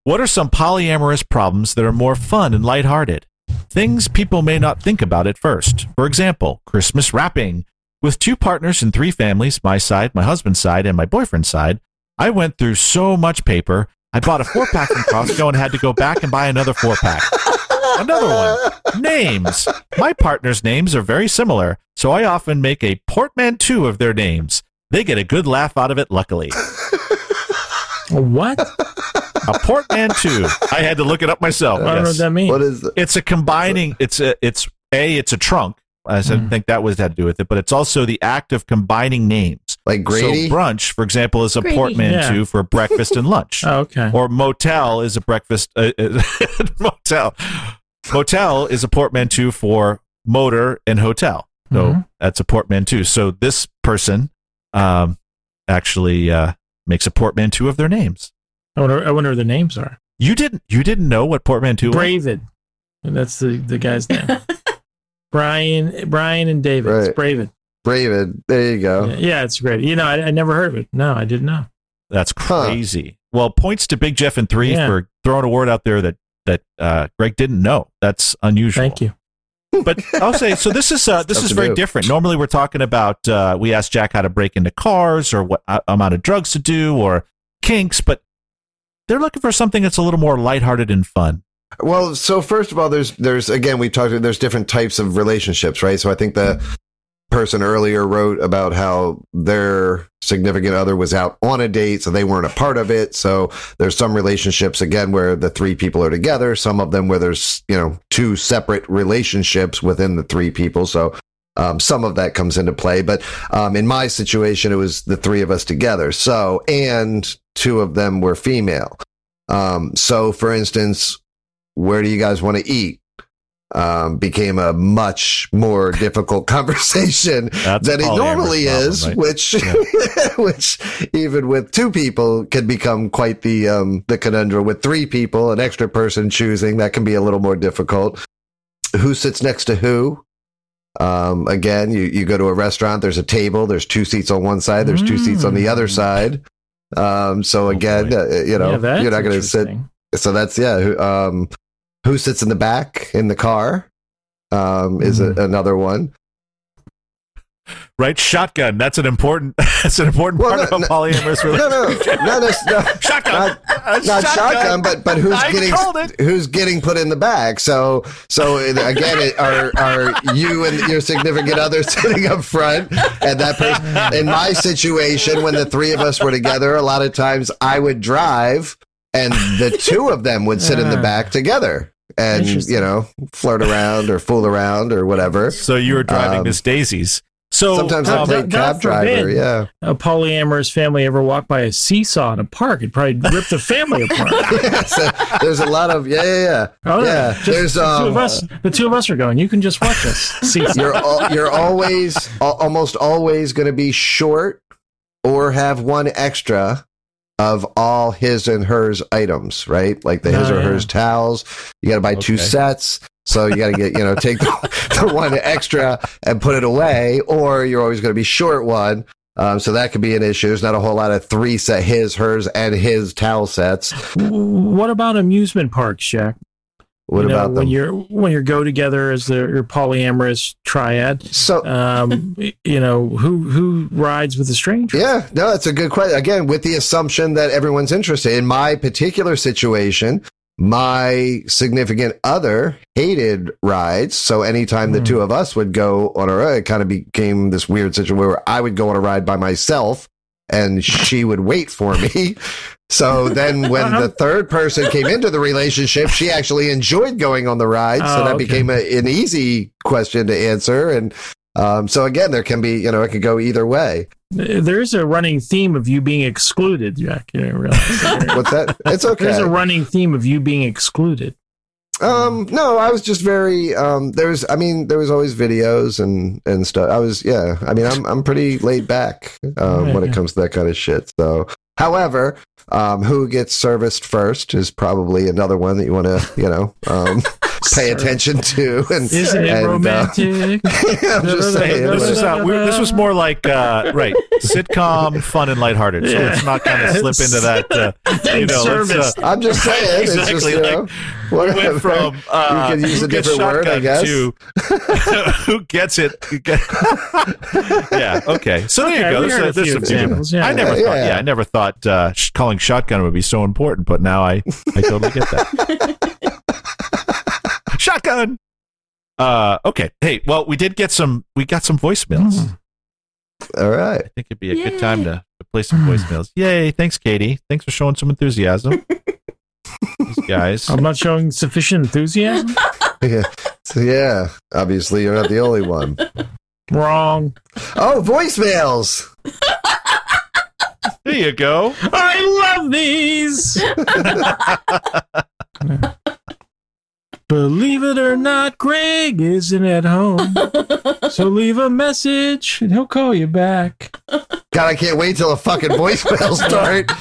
what are some polyamorous problems that are more fun and lighthearted? Things people may not think about at first. For example, Christmas wrapping. With two partners and three families, my side, my husband's side, and my boyfriend's side, I went through so much paper. I bought a four pack from Costco and had to go back and buy another four pack. Another one. Names. My partner's names are very similar, so I often make a portmanteau of their names. They get a good laugh out of it, luckily. What? A portmanteau. I had to look it up myself. I don't know what that means. What is the, It's a combining. It's a. It's a. It's a trunk. I didn't Mhm. think that was had to do with it, but it's also the act of combining names. like Grady? So brunch, for example, is a Grady. portmanteau Yeah. for breakfast and lunch. Oh, okay. or motel is a breakfast uh, uh, motel motel is a portmanteau for motor and hotel so Mhm. that's a portmanteau so this person um actually uh makes a portmanteau of their names I wonder, I wonder what the names are. You didn't you didn't know what portmanteau was? Bravid. That's the, the guy's name. Brian Brian and David. Right. It's Bravid. Bravid. There you go. Yeah, yeah, it's great. You know, I, I never heard of it. No, I didn't know. That's Huh. crazy. Well, points to Big Jeff and three Yeah. for throwing a word out there that that uh, Greg didn't know. That's unusual. Thank you. But I'll say so. This is uh, this is very do. different. Normally, we're talking about uh, we ask Jack how to break into cars or what uh, amount of drugs to do or kinks, but they're looking for something that's a little more lighthearted and fun. Well, so first of all, there's there's again we talked. There's different types of relationships, right? So I think the person earlier wrote about how their significant other was out on a date, so they weren't a part of it. So there's some relationships again where the three people are together. Some of them where there's you know two separate relationships within the three people. So um, some of that comes into play. But um, in my situation, it was the three of us together. So and two of them were female. Um, so for instance, where do you guys want to eat? Um, became a much more difficult conversation That's than it normally problem, is, right? which, which even with two people can become quite the, um, the conundrum. With three people, an extra person choosing, that can be a little more difficult. Who sits next to who? Um, again, you, you go to a restaurant, there's a table, there's two seats on one side, there's two seats on the other Mm. side. Um, so Oh, again, boy. uh, you know, yeah, you're not going to sit so that's yeah. Um, who sits in the back in the car? Um, is a, another one. Right? Shotgun. That's an important. That's an important Well, part no, of a no- polyamorous No, relationship. no, no, that's no, Shotgun. not, A not shotgun, but but who's I getting who's getting put in the back? So so again, it, are are you and your significant other sitting up front, and that person? In my situation, when the three of us were together, a lot of times I would drive, and the two of them would sit in the Ah. back together. And you know, flirt around or fool around or whatever. So you were driving Um, Miss Daisies. So Sometimes uh, I play God cab driver. Yeah. A polyamorous family ever walk by a seesaw in a park, it'd probably rip the family apart. so there's a lot of yeah, yeah, yeah. Oh, Yeah, just there's, the two of um, us. The two of us are going. You can just watch us. Seesaw. You're al- you're always al- almost always going to be short or have one extra of all his and hers items, right? Like the his Oh, or yeah. hers towels. You got to buy two sets. So you got to get, you know, take the, the one extra and put it away, or you're always going to be short one. Um, so that could be an issue. There's not a whole lot of three set his, hers, and his towel sets. what about amusement parks, Jack? What you know, about when them? you're when you go together as the your polyamorous triad? So Um, you know who who rides with a stranger? Yeah, no, that's a good question. Again, with the assumption that everyone's interested. In my particular situation, my significant other hated rides. So anytime the Hmm. two of us would go on a ride, it kind of became this weird situation where I would go on a ride by myself and she would wait for me. So then when the third person came into the relationship, she actually enjoyed going on the ride. So Oh, that okay. became a, an easy question to answer. And um, so again, there can be, you know, it could go either way. There is a running theme of you being excluded, Jack. You didn't realize. What's that? It's okay. There's a running theme of you being excluded. Um, no, I was just very um there's I mean there was always videos and and stuff. I was yeah, I mean I'm I'm pretty laid back um when it Yeah. comes to that kind of shit. So, however, um who gets serviced first is probably another one that you want to, you know, um pay attention to and Isn't it and, uh, romantic? I'm just saying. This like- is not. This was more like uh, right sitcom, fun and lighthearted. So Yeah. let's not kind of slip into that. Uh, you know, uh, Service. I'm just saying. It's just, Exactly, you know, we whatever. went from uh, you could use who a gets different word, I guess. to who gets it. who get- yeah. Okay. So there Okay, you go. There's, a, a there's few some examples, yeah. I never Yeah, thought. yeah. Yeah, I never thought uh, sh- calling shotgun would be so important, but now I I totally get that. Shotgun. Uh. Okay. Hey. Well, we did get some. We got some voicemails. Mm. All right. I think it'd be a good time to, to play some voicemails. Yay! Thanks, Katie. Thanks for showing some enthusiasm. These guys. I'm not showing sufficient enthusiasm. Yeah. So, yeah. Obviously, you're not the only one. Wrong. Oh, voicemails. There you go. I love these. Believe it or not, Greg isn't at home. So leave a message and he'll call you back. God, I can't wait till the fucking voicemails start.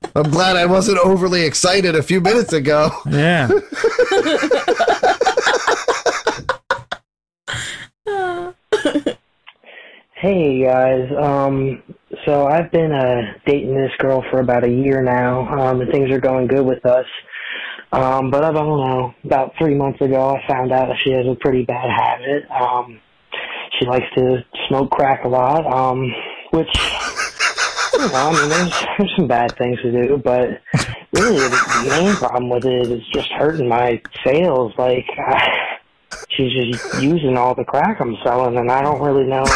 I'm glad I wasn't overly excited a few minutes ago. Yeah. Hey guys, um, so I've been uh, dating this girl for about a year now, um, and things are going good with us. Um, but I don't know, about three months ago, I found out that she has a pretty bad habit. Um, she likes to smoke crack a lot, um, which, you know, I mean, there's, there's some bad things to do, but really the main problem with it is just hurting my sales. Like, I, she's just using all the crack I'm selling, and I don't really know. if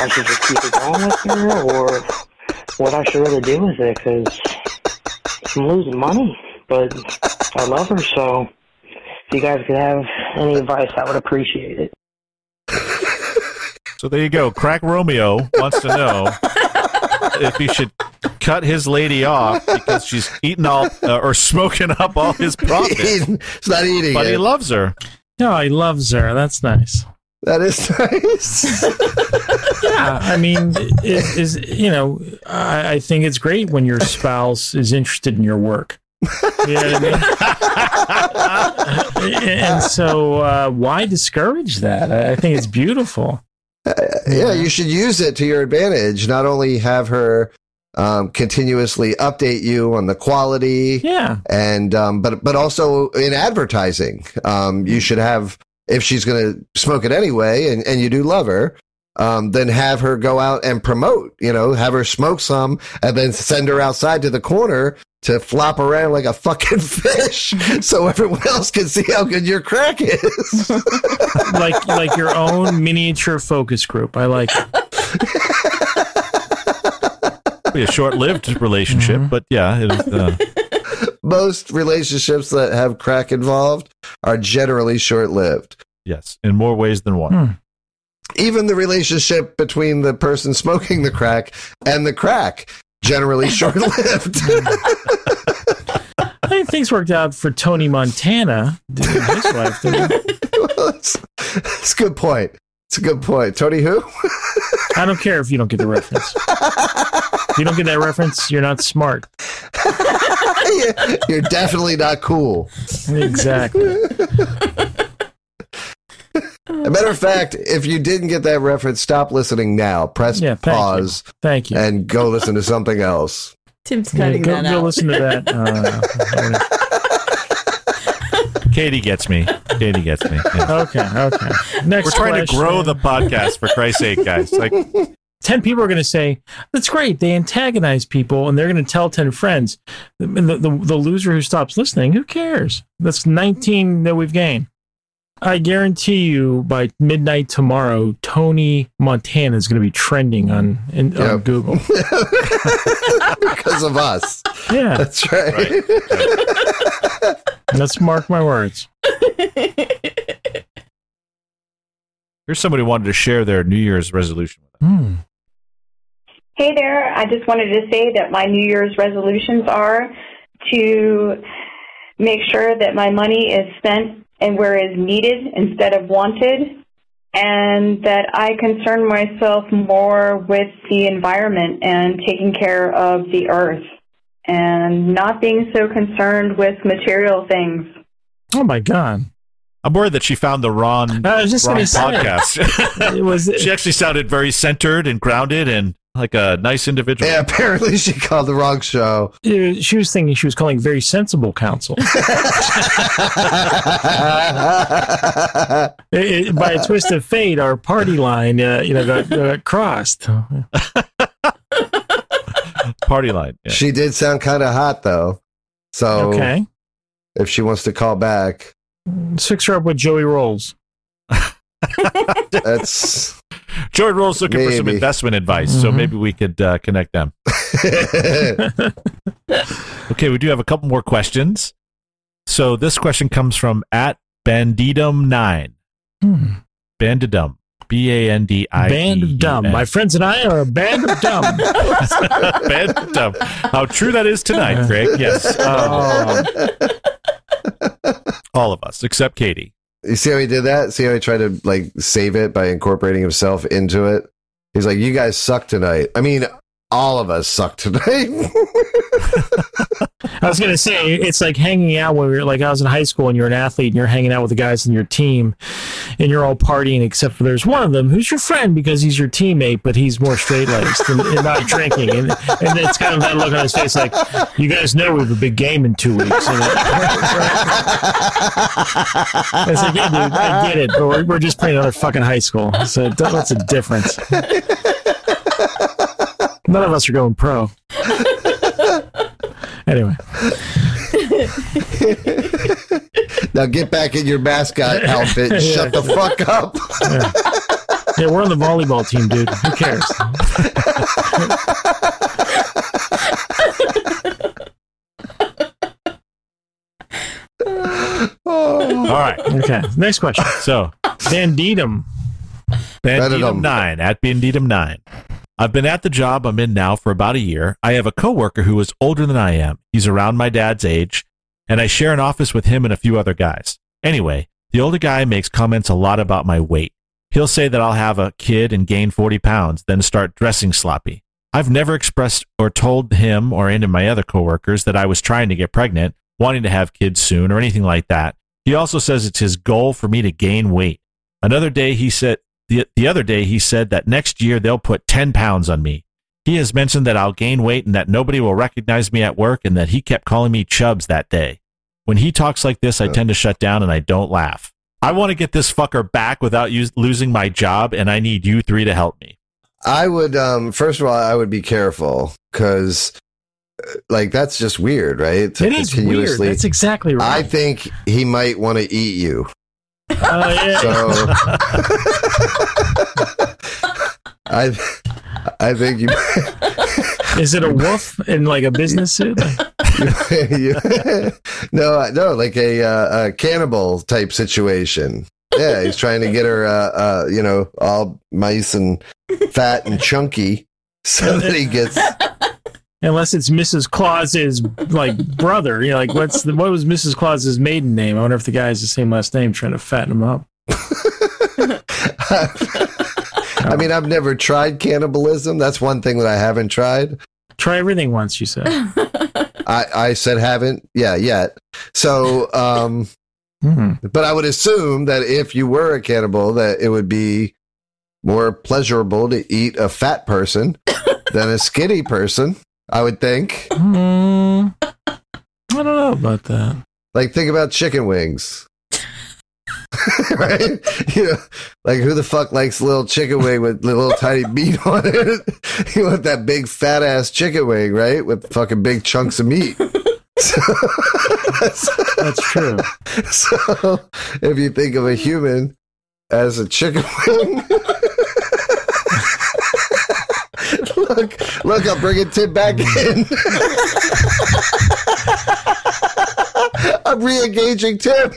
I should just keep it going with her, or what I should really do with it, because I'm losing money, but I love her, so if you guys could have any advice, I would appreciate it. So there you go. Crack Romeo wants to know if he should cut his lady off because she's eating all uh, or smoking up all his profits. He's not eating But it. he loves her. No, he loves her. That's nice. That is nice. Yeah, I mean, it is you know, I, I think it's great when your spouse is interested in your work. You know I mean? and so, uh, why discourage that? I I think it's beautiful. yeah, you should use it to your advantage. Not only have her um, continuously update you on the quality, Yeah, and um, but but also in advertising, um, you should have if she's going to smoke it anyway, and, and you do love her. Um, then have her go out and promote, you know, have her smoke some and then send her outside to the corner to flop around like a fucking fish so everyone else can see how good your crack is. like like your own miniature focus group. I like. It. Be a short-lived relationship, but yeah, it is, uh, Most relationships that have crack involved are generally short lived. yes, in more ways than one. Hmm. even the relationship between the person smoking the crack and the crack generally short lived. I think things worked out for Tony Montana, and his wife. didn't it? that's, that's a good point. It's a good point. Tony who? I don't care if you don't get the reference. If you don't get that reference, you're not smart. You're definitely not cool. Exactly. A matter of fact, if you didn't get that reference, stop listening now. Press Yeah, thank you. pause Thank you. and go listen to something else. Tim's Yeah, cutting go, that go out. listen to that. Uh, Katie gets me. Katie gets me. Yeah. okay, okay. Next We're trying to grow the podcast for Christ's sake, guys. Like, 10 people are going to say, that's great. They antagonize people and they're going to tell 10 friends. The, the, the, the loser who stops listening, who cares? That's 19 that we've gained. I guarantee you by midnight tomorrow, Tony Montana is going to be trending on, in, on Google. because of us. Yeah, That's right. let's mark my words. Here's somebody who wanted to share their New Year's resolution with us. Hmm. Hey there. I just wanted to say that my New Year's resolutions are to make sure that my money is spent and where is needed instead of wanted, and that I concern myself more with the environment and taking care of the earth and not being so concerned with material things. Oh my God. I'm worried that she found the wrong, I was just wrong going to say, podcast. it was, she actually sounded very centered and grounded and like a nice individual. Yeah, apparently she called the wrong show. she was thinking she was calling very sensible counsel. It- it- by a twist of fate, our party line, uh, you know, got, got crossed. Party line. Yeah. she did sound kind of hot though. So Okay, if she wants to call back, let's her up with Joey Rolls. that's Joey Roll's looking for some investment advice, so Mhm. maybe we could uh, connect them. Okay, we do have a couple more questions. So this question comes from at Bandidum9. Hmm. Bandidum. B A N D I. Band of dumb. My friends and I are a band of dumb. Bandidum. How true that is tonight, Greg. Yes. Um, all of us, except Katie. You see how he did that? See how he tried to like save it by incorporating himself into it? He's like, "You guys suck tonight." I mean, all of us suck today. I was gonna say it's like hanging out when were like I was in high school and you're an athlete and you're hanging out with the guys in your team and you're all partying except for there's one of them who's your friend because he's your teammate but he's more straight laced and, and not drinking and and it's kind of that look on his face like you guys know we have a big game in two weeks. It- I said, yeah, dude, I get it, but we're, we're just playing another fucking high school. So that's a difference? None of us are going pro. Anyway. now get back in your mascot outfit and shut the fuck up. Yeah, we're on the volleyball team, dude. Who cares? All right. Okay. Next question. So, Bandidum. Bandidum Bandidum. 9 at Bandidum 9. I've been at the job I'm in now for about a year. I have a coworker who is older than I am. He's around my dad's age, and I share an office with him and a few other guys. Anyway, the older guy makes comments a lot about my weight. He'll say that I'll have a kid and gain 40 pounds, then start dressing sloppy. I've never expressed or told him or any of my other coworkers that I was trying to get pregnant, wanting to have kids soon, or anything like that. He also says it's his goal for me to gain weight. Another day he said the, the other day he said that next year they'll put 10 pounds on me. He has mentioned that I'll gain weight and that nobody will recognize me at work and that he kept calling me chubs that day. When he talks like this, I tend to shut down and I don't laugh. I want to get this fucker back without us- losing my job and I need you three to help me. I would, um, first of all, I would be careful because, like, that's just weird, right? To It is weird. That's exactly right. I think he might want to eat you. Oh, yeah. So I, I think you, Is it a wolf in like a business suit? no, no, like a, uh, a cannibal type situation. Yeah, he's trying to get her, uh, uh, you know, all mice and fat and chunky, so that he gets. Unless it's Mrs. Claus's like brother. You know, like what's the, what was Mrs. Claus's maiden name? I wonder if the guy has the same last name trying to fatten him up. I mean, I've never tried cannibalism. That's one thing that I haven't tried. Try everything once, you said. I, I said haven't, yeah, yet. So, um, Hmm. but I would assume that if you were a cannibal, that it would be more pleasurable to eat a fat person than a skinny person. I would think. Hmm. I don't know about that. Like, think about chicken wings. right? You know, like who the fuck likes a little chicken wing with little tiny meat on it? you want that big fat ass chicken wing, right? With fucking big chunks of meat. So, That's true. so if you think of a human as a chicken wing, look, look, I'm bringing Tim back mm. in. I'm re-engaging Tim.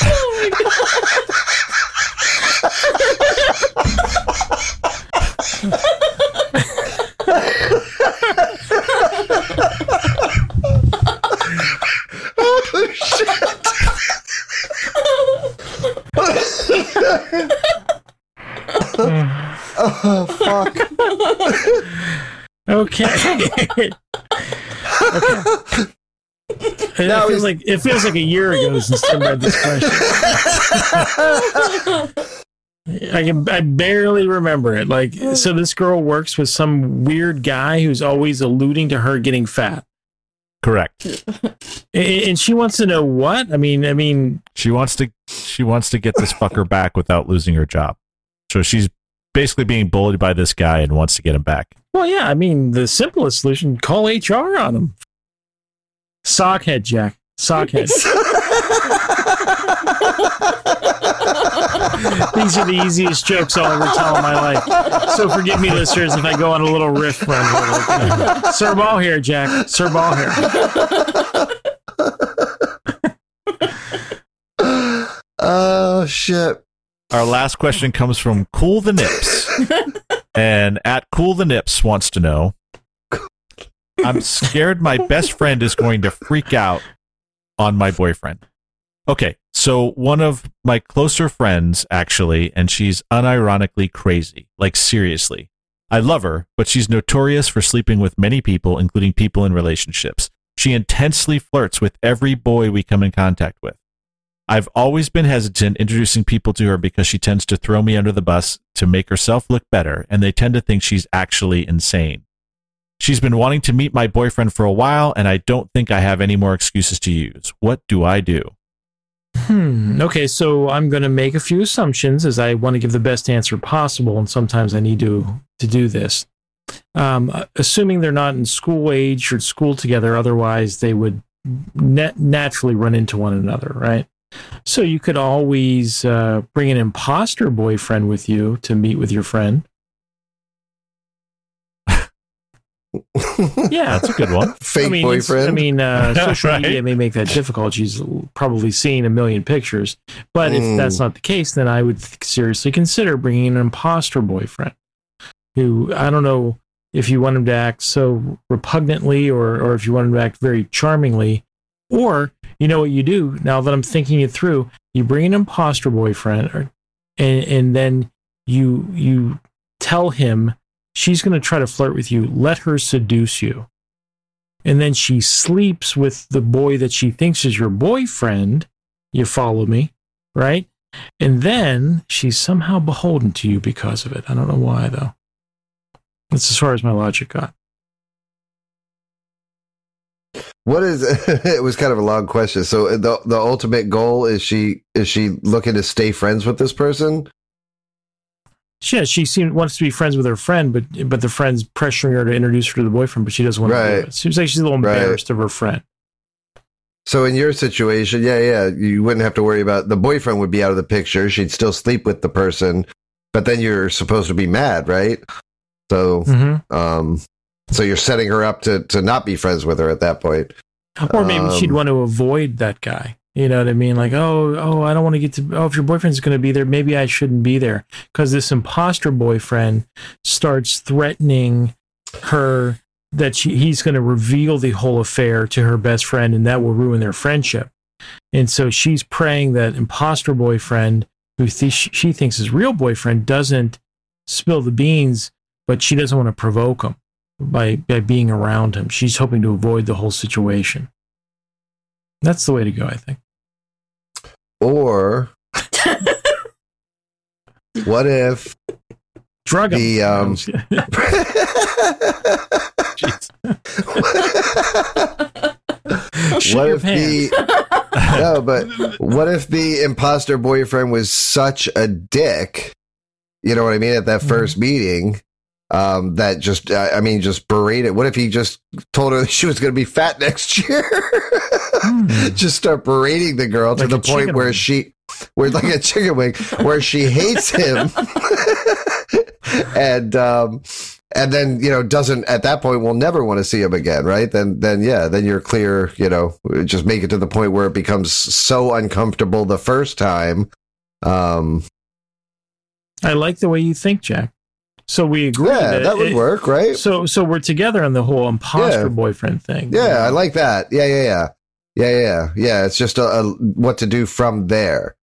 oh my God. oh, shit! Oh fuck! Okay. okay. It Now feels like it feels like a year ago since Tim read this question. I can I barely remember it. Like so this girl works with some weird guy who's always alluding to her getting fat. Correct. A- And she wants to know what? I mean, I mean, She wants to she wants to get this fucker back without losing her job. So she's basically being bullied by this guy and wants to get him back. well, yeah, I mean, the simplest solution, call HR on him. Sockhead, Jack. Sockhead. These are the easiest jokes I'll ever tell in my life. So forgive me, listeners, if I go on a little riff run here. Like, Sir Ball here, Jack. Sir Ball here. Oh shit! Our last question comes from Cool the Nips. and at Cool the Nips wants to know I'm scared my best friend is going to freak out on my boyfriend. Okay, so one of my closer friends, actually, and she's unironically crazy, like seriously. I love her, but she's notorious for sleeping with many people, including people in relationships. She intensely flirts with every boy we come in contact with. I've always been hesitant introducing people to her because she tends to throw me under the bus to make herself look better, and they tend to think she's actually insane. She's been wanting to meet my boyfriend for a while, and I don't think I have any more excuses to use. What do I do? Hmm. Okay, so I'm going to make a few assumptions as I want to give the best answer possible, and sometimes I need to to do this. Um, assuming they're not in school age or school together, otherwise they would naturally run into one another, right? So you could always uh, bring an imposter boyfriend with you to meet with your friend. Yeah, That's a good one. Fake I mean, boyfriend. I mean, uh, social Right. media may make that difficult. She's probably seen a million pictures. But if Mm. that's not the case, then I would th- seriously consider bringing an imposter boyfriend who I don't know if you want him to act so repugnantly or, or if you want him to act very charmingly. Or, you know what you do now that I'm thinking it through, you bring an imposter boyfriend or, and, and then you, you tell him she's going to try to flirt with you. Let her seduce you and then she sleeps with the boy that she thinks is your boyfriend. You follow me, right? And then she's somehow beholden to you because of it. I don't know why, though. That's as far as my logic got. What is it was kind of a long question. So the the ultimate goal is she is she looking to stay friends with this person? Yeah, she seems wants to be friends with her friend, but but the friend's pressuring her to introduce her to the boyfriend, but she doesn't want to do Right. it. Seems like she's a little Right. embarrassed of her friend. So in your situation, yeah, yeah, you wouldn't have to worry about the boyfriend would be out of the picture. She'd still sleep with the person, but then you're supposed to be mad, right? So Mm-hmm. um so you're setting her up to to not be friends with her at that point. Or maybe she'd Um, want to avoid that guy. You know what I mean? Like, oh, oh, I don't want to get to. Oh, if your boyfriend's going to be there, maybe I shouldn't be there because this imposter boyfriend starts threatening her that she, he's going to reveal the whole affair to her best friend, and that will ruin their friendship. And so she's praying that imposter boyfriend, who th- she thinks is real boyfriend, doesn't spill the beans, but she doesn't want to provoke him by, by being around him. She's hoping to avoid the whole situation. That's the way to go, I think. Or what if Drug him. The, um, what if the no, but what if the imposter boyfriend was such a dick? You know what I mean? At that 1st meeting, um, that just I I mean, just berated. What if he just told her that she was going to be fat next year? just start berating the girl to Hmm. The point where wing. she, where like a chicken wing, where she hates him, and um, and then you know doesn't at that point will never want to see him again, right? Then then yeah, then you're clear. You know, just make it to the point where it becomes so uncomfortable the first time. Um, I like the way you think, Jack. So we agree. yeah, that would it- work, right? So so we're together on the whole imposter Yeah. boyfriend thing. Yeah, I like that. Yeah, yeah, yeah, yeah, yeah, yeah. Yeah, it's just a, a what to do from there.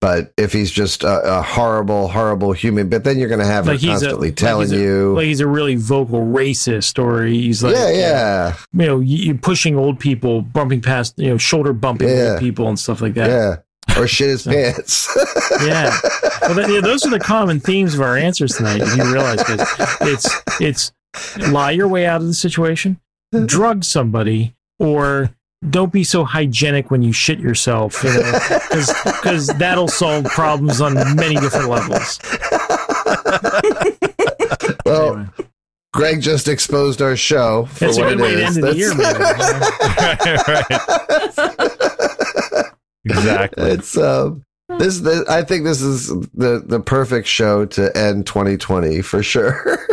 But if he's just a, a horrible, horrible human, but then you're going to have Like a- constantly like telling he's a- you, Like he's a really vocal racist, or he's like, yeah, yeah, you know, you, you pushing old people, bumping past, you know, shoulder bumping Yeah. old people and stuff like that. yeah, or shit his So- pants. yeah. Well, th- yeah, those are the common themes of our answers tonight. If you realize, 'cause it's it's lie your way out of the situation, drug somebody, or don't be so hygienic when you shit yourself, you know, because that'll solve problems on many different levels. well, Anyway, Greg just exposed our show for that's a what good it way to is. end the year, That's- man. exactly. it's um this, this I think this is the the perfect show to end 2020 for sure.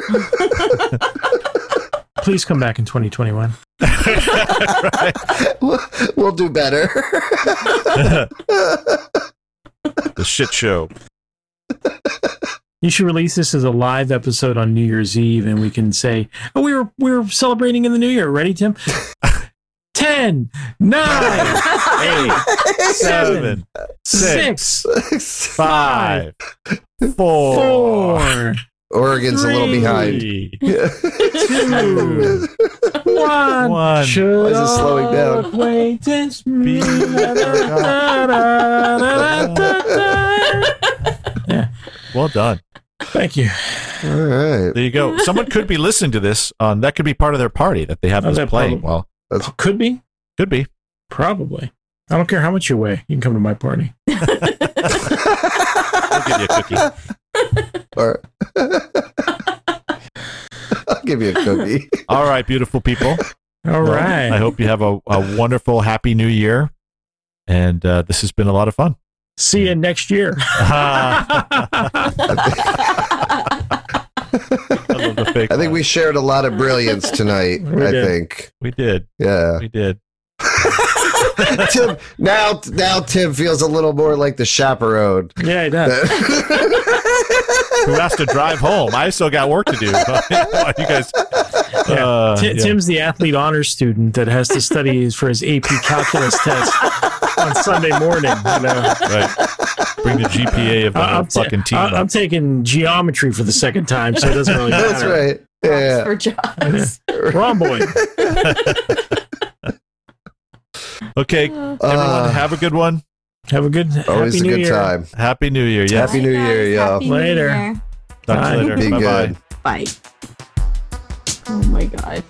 Please come back in 2021. we'll, we'll do better. the shit show. You should release this as a live episode on New Year's Eve, and we can say, "Oh, we were we were celebrating in the New Year." Ready, Tim? Ten, nine, Eight, seven, seven, six, six, five, four, four, Oregon's a little behind. Three, Two, one. one. Should Why is it slowing down? acquaintance Be- Yeah. Well done. Thank you. All right. There you go. Someone could be listening to this on that could be part of their party that they have Oh, this playing. probably- Well, Could be. could be. Probably. I don't care how much you weigh. You can come to my party. I'll give you a cookie. Or- I'll give you a cookie. All right, beautiful people. All Well, right. I hope you have a, a wonderful, happy new year. And uh, this has been a lot of fun. See you next year. I love the fake I think laugh. we shared a lot of brilliance tonight. We I did. think. we did. Yeah. We did. Tim now now Tim feels a little more like the chaperone. yeah, he does. Who has to drive home? I still got work to do. you guys. Uh, Ti- yeah. Tim's the athlete honors student that has to study for his AP calculus test on Sunday morning. You know? right. Bring the GPA of the I- whole I'm, ta- fucking team. I- up. I'm taking geometry for the second time, so it doesn't really matter. That's right. Yeah. For jobs. Wrong boy. Okay, Uh, everyone, have a good one. Have a good, Always happy a New good Year. time. Happy New Year. Yes. Happy New Year, y'all. Later. Talk to you later. Be Bye bye. good. Bye. Oh my god.